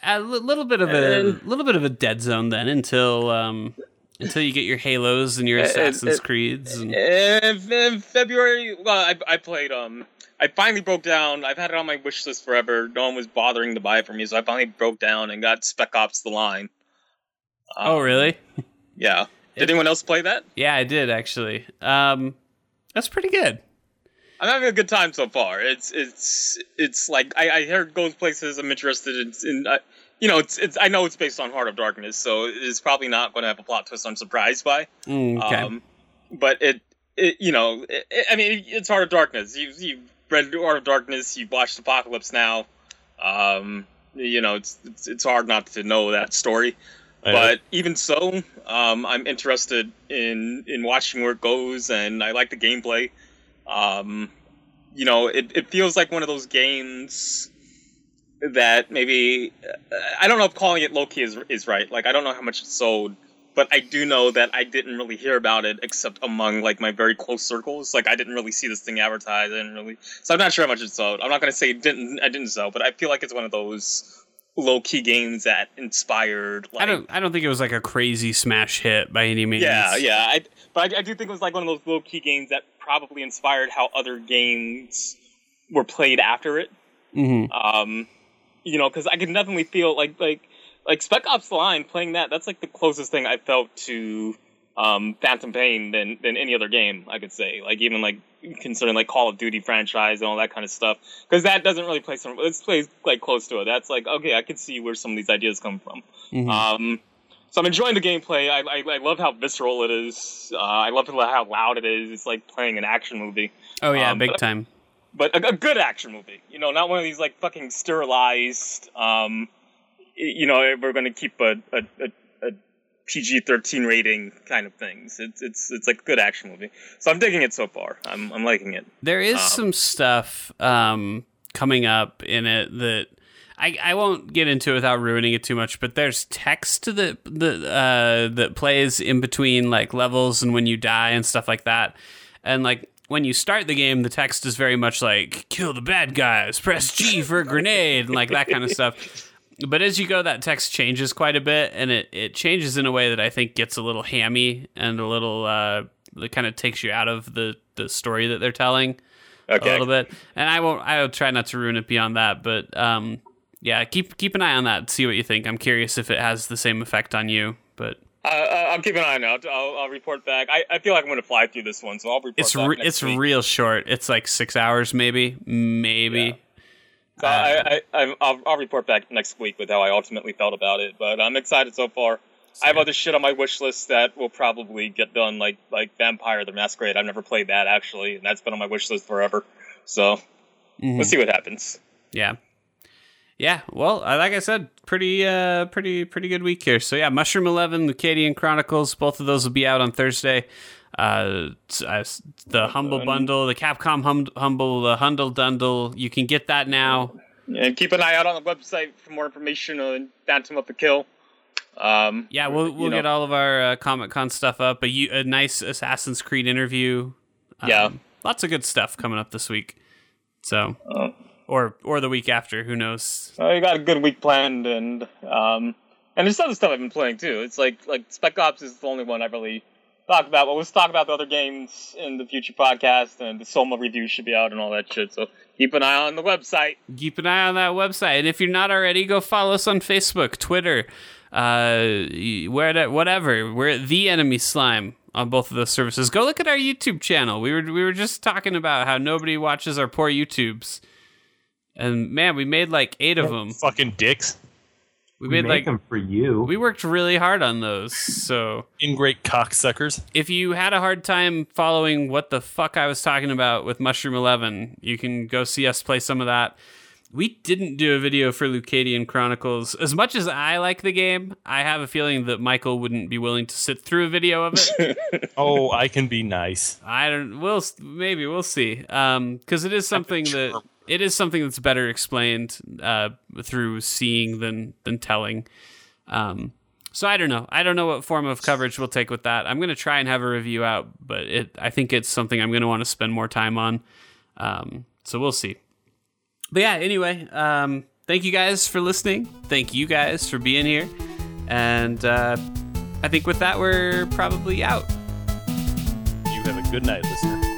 A: a little bit of a little bit of a dead zone then until um until you get your Halos and your Assassin's
B: and-
A: Creeds. And,
B: In, in February, well, I, I played. Um, I finally broke down. I've had it on my wish list forever. No one was bothering to buy it for me, so I finally broke down and got Spec Ops: The Line. Um,
A: oh, really?
B: Yeah. Did anyone else play that?
A: Yeah, I did actually. Um, that's pretty good.
B: I'm having a good time so far. It's it's it's like I, I hear goes places. I'm interested in. in uh, you know, it's it's. I know it's based on Heart of Darkness, so it's probably not going to have a plot twist I'm surprised by.
A: Mm, okay.
B: Um, but it, it you know, it, it- I mean, it's Heart of Darkness. You you read Heart of Darkness. You've watched Apocalypse Now. Um, you know, it's, it's it's hard not to know that story. But even so, um, I'm interested in in watching where it goes, and I like the gameplay. Um, you know, it, it feels like one of those games that maybe I don't know if calling it low key is is right. Like I don't know how much it sold, but I do know that I didn't really hear about it except among like my very close circles. Like I didn't really see this thing advertised. I didn't really, so I'm not sure how much it sold. I'm not gonna say it didn't. I didn't sell, but I feel like it's one of those low key games that inspired. Like,
A: I don't. I don't think it was like a crazy smash hit by any means.
B: yeah, yeah. I, but I, I do think it was like one of those low key games that probably inspired how other games were played after it.
A: hmm
B: Um, you know, because I can definitely feel like like like Spec Ops: The Line playing that. That's like the closest thing I felt to um, Phantom Pain than than any other game I could say. Like even like considering like Call of Duty franchise and all that kind of stuff. Because that doesn't really play some. It plays like close to it. That's like okay, I can see where some of these ideas come from.
A: Mhm.
B: Um, so I'm enjoying the gameplay. I, I, I love how visceral it is. Uh, I love how loud it is. It's like playing an action movie,
A: oh yeah,
B: um,
A: big
B: but-
A: time.
B: but a, a good action movie. You know, not one of these like fucking sterilized. Um, you know, we're going to keep a, a, a, a PG-13 rating kind of things. It's it's it's like a good action movie. So I'm digging it so far. I'm I'm liking it.
A: There is
B: Um,
A: some stuff um, coming up in it that I, I won't get into it without ruining it too much. But there's text that that uh, that plays in between like levels and when you die and stuff like that. And like when you start the game, the text is very much like "kill the bad guys," press G for a grenade, and like that kind of stuff. But as you go, that text changes quite a bit, and it, it changes in a way that I think gets a little hammy and a little uh, that kind of takes you out of the the story that they're telling a little bit. And I won't. I'll try not to ruin it beyond that. But um, yeah, keep keep an eye on that. See what you think. I'm curious if it has the same effect on you. But
B: Uh, uh, I'll keep an eye on it. I'll, I'll, I'll report back. I, I feel like I'm going to fly through this one, so I'll report
A: it's
B: back
A: re- it's
B: week.
A: real short. It's like six hours, maybe, maybe.
B: Yeah. So I, I, I, I'll, I'll report back next week with how I ultimately felt about it. But I'm excited so far. I have other shit on my wish list that will probably get done, like like Vampire the Masquerade. I've never played that actually, and that's been on my wish list forever. So
A: Mhm.
B: let's see what happens.
A: Yeah. Yeah, well, uh, like I said, pretty, uh, pretty, pretty good week here. So yeah, Mushroom Eleven, Lucadian Chronicles, both of those will be out on Thursday. Uh, uh, the Humble
B: Um,
A: Bundle, the Capcom hum- Humble, the Hundle Dundle, you can get that now.
B: And keep an eye out on the website for more information on Phantom of the Kill. Um,
A: Yeah, we'll we'll
B: know,
A: get all of our uh, Comic Con stuff up. A, a nice Assassin's Creed interview. Um,
B: Yeah.
A: lots of good stuff coming up this week. So,
B: Uh,
A: or or the week after, who knows?
B: I got a good week planned, and um, and there's other stuff I've been playing too. It's like like Spec Ops is the only one I really talked about. But let's talk about the other games in the future podcast, and the Soma review should be out and all that shit. So keep an eye on the website.
A: keep an eye on that website. And if you're not already, go follow us on Facebook, Twitter, uh, where whatever. We're at the Enemy Slime on both of those services. Go look at our YouTube channel. We were we were just talking about how nobody watches our poor YouTubes, and man, we made like eight of them.
D: Fucking dicks.
A: We
C: We
A: made
C: make
A: like
C: them for you.
A: we worked really hard on those. So
D: Ingrate cocksuckers.
A: if you had a hard time following what the fuck I was talking about with Mushroom Eleven, you can go see us play some of that. We didn't do a video for Lucadian Chronicles. As much as I like the game, I have a feeling that Michael wouldn't be willing to sit through a video of it.
D: Oh, I can be nice.
A: I don't. We'll maybe we'll see. Um, because it is something that it is something that's better explained uh through seeing than than telling. Um, So I don't know. I don't know what form of coverage we'll take with that. I'm going to try and have a review out, but it I think it's something I'm going to want to spend more time on. Um, so we'll see. But yeah, anyway, um, thank you guys for listening. Thank you guys for being here. And uh, I think with that, we're probably out.
D: You have a good night, listener.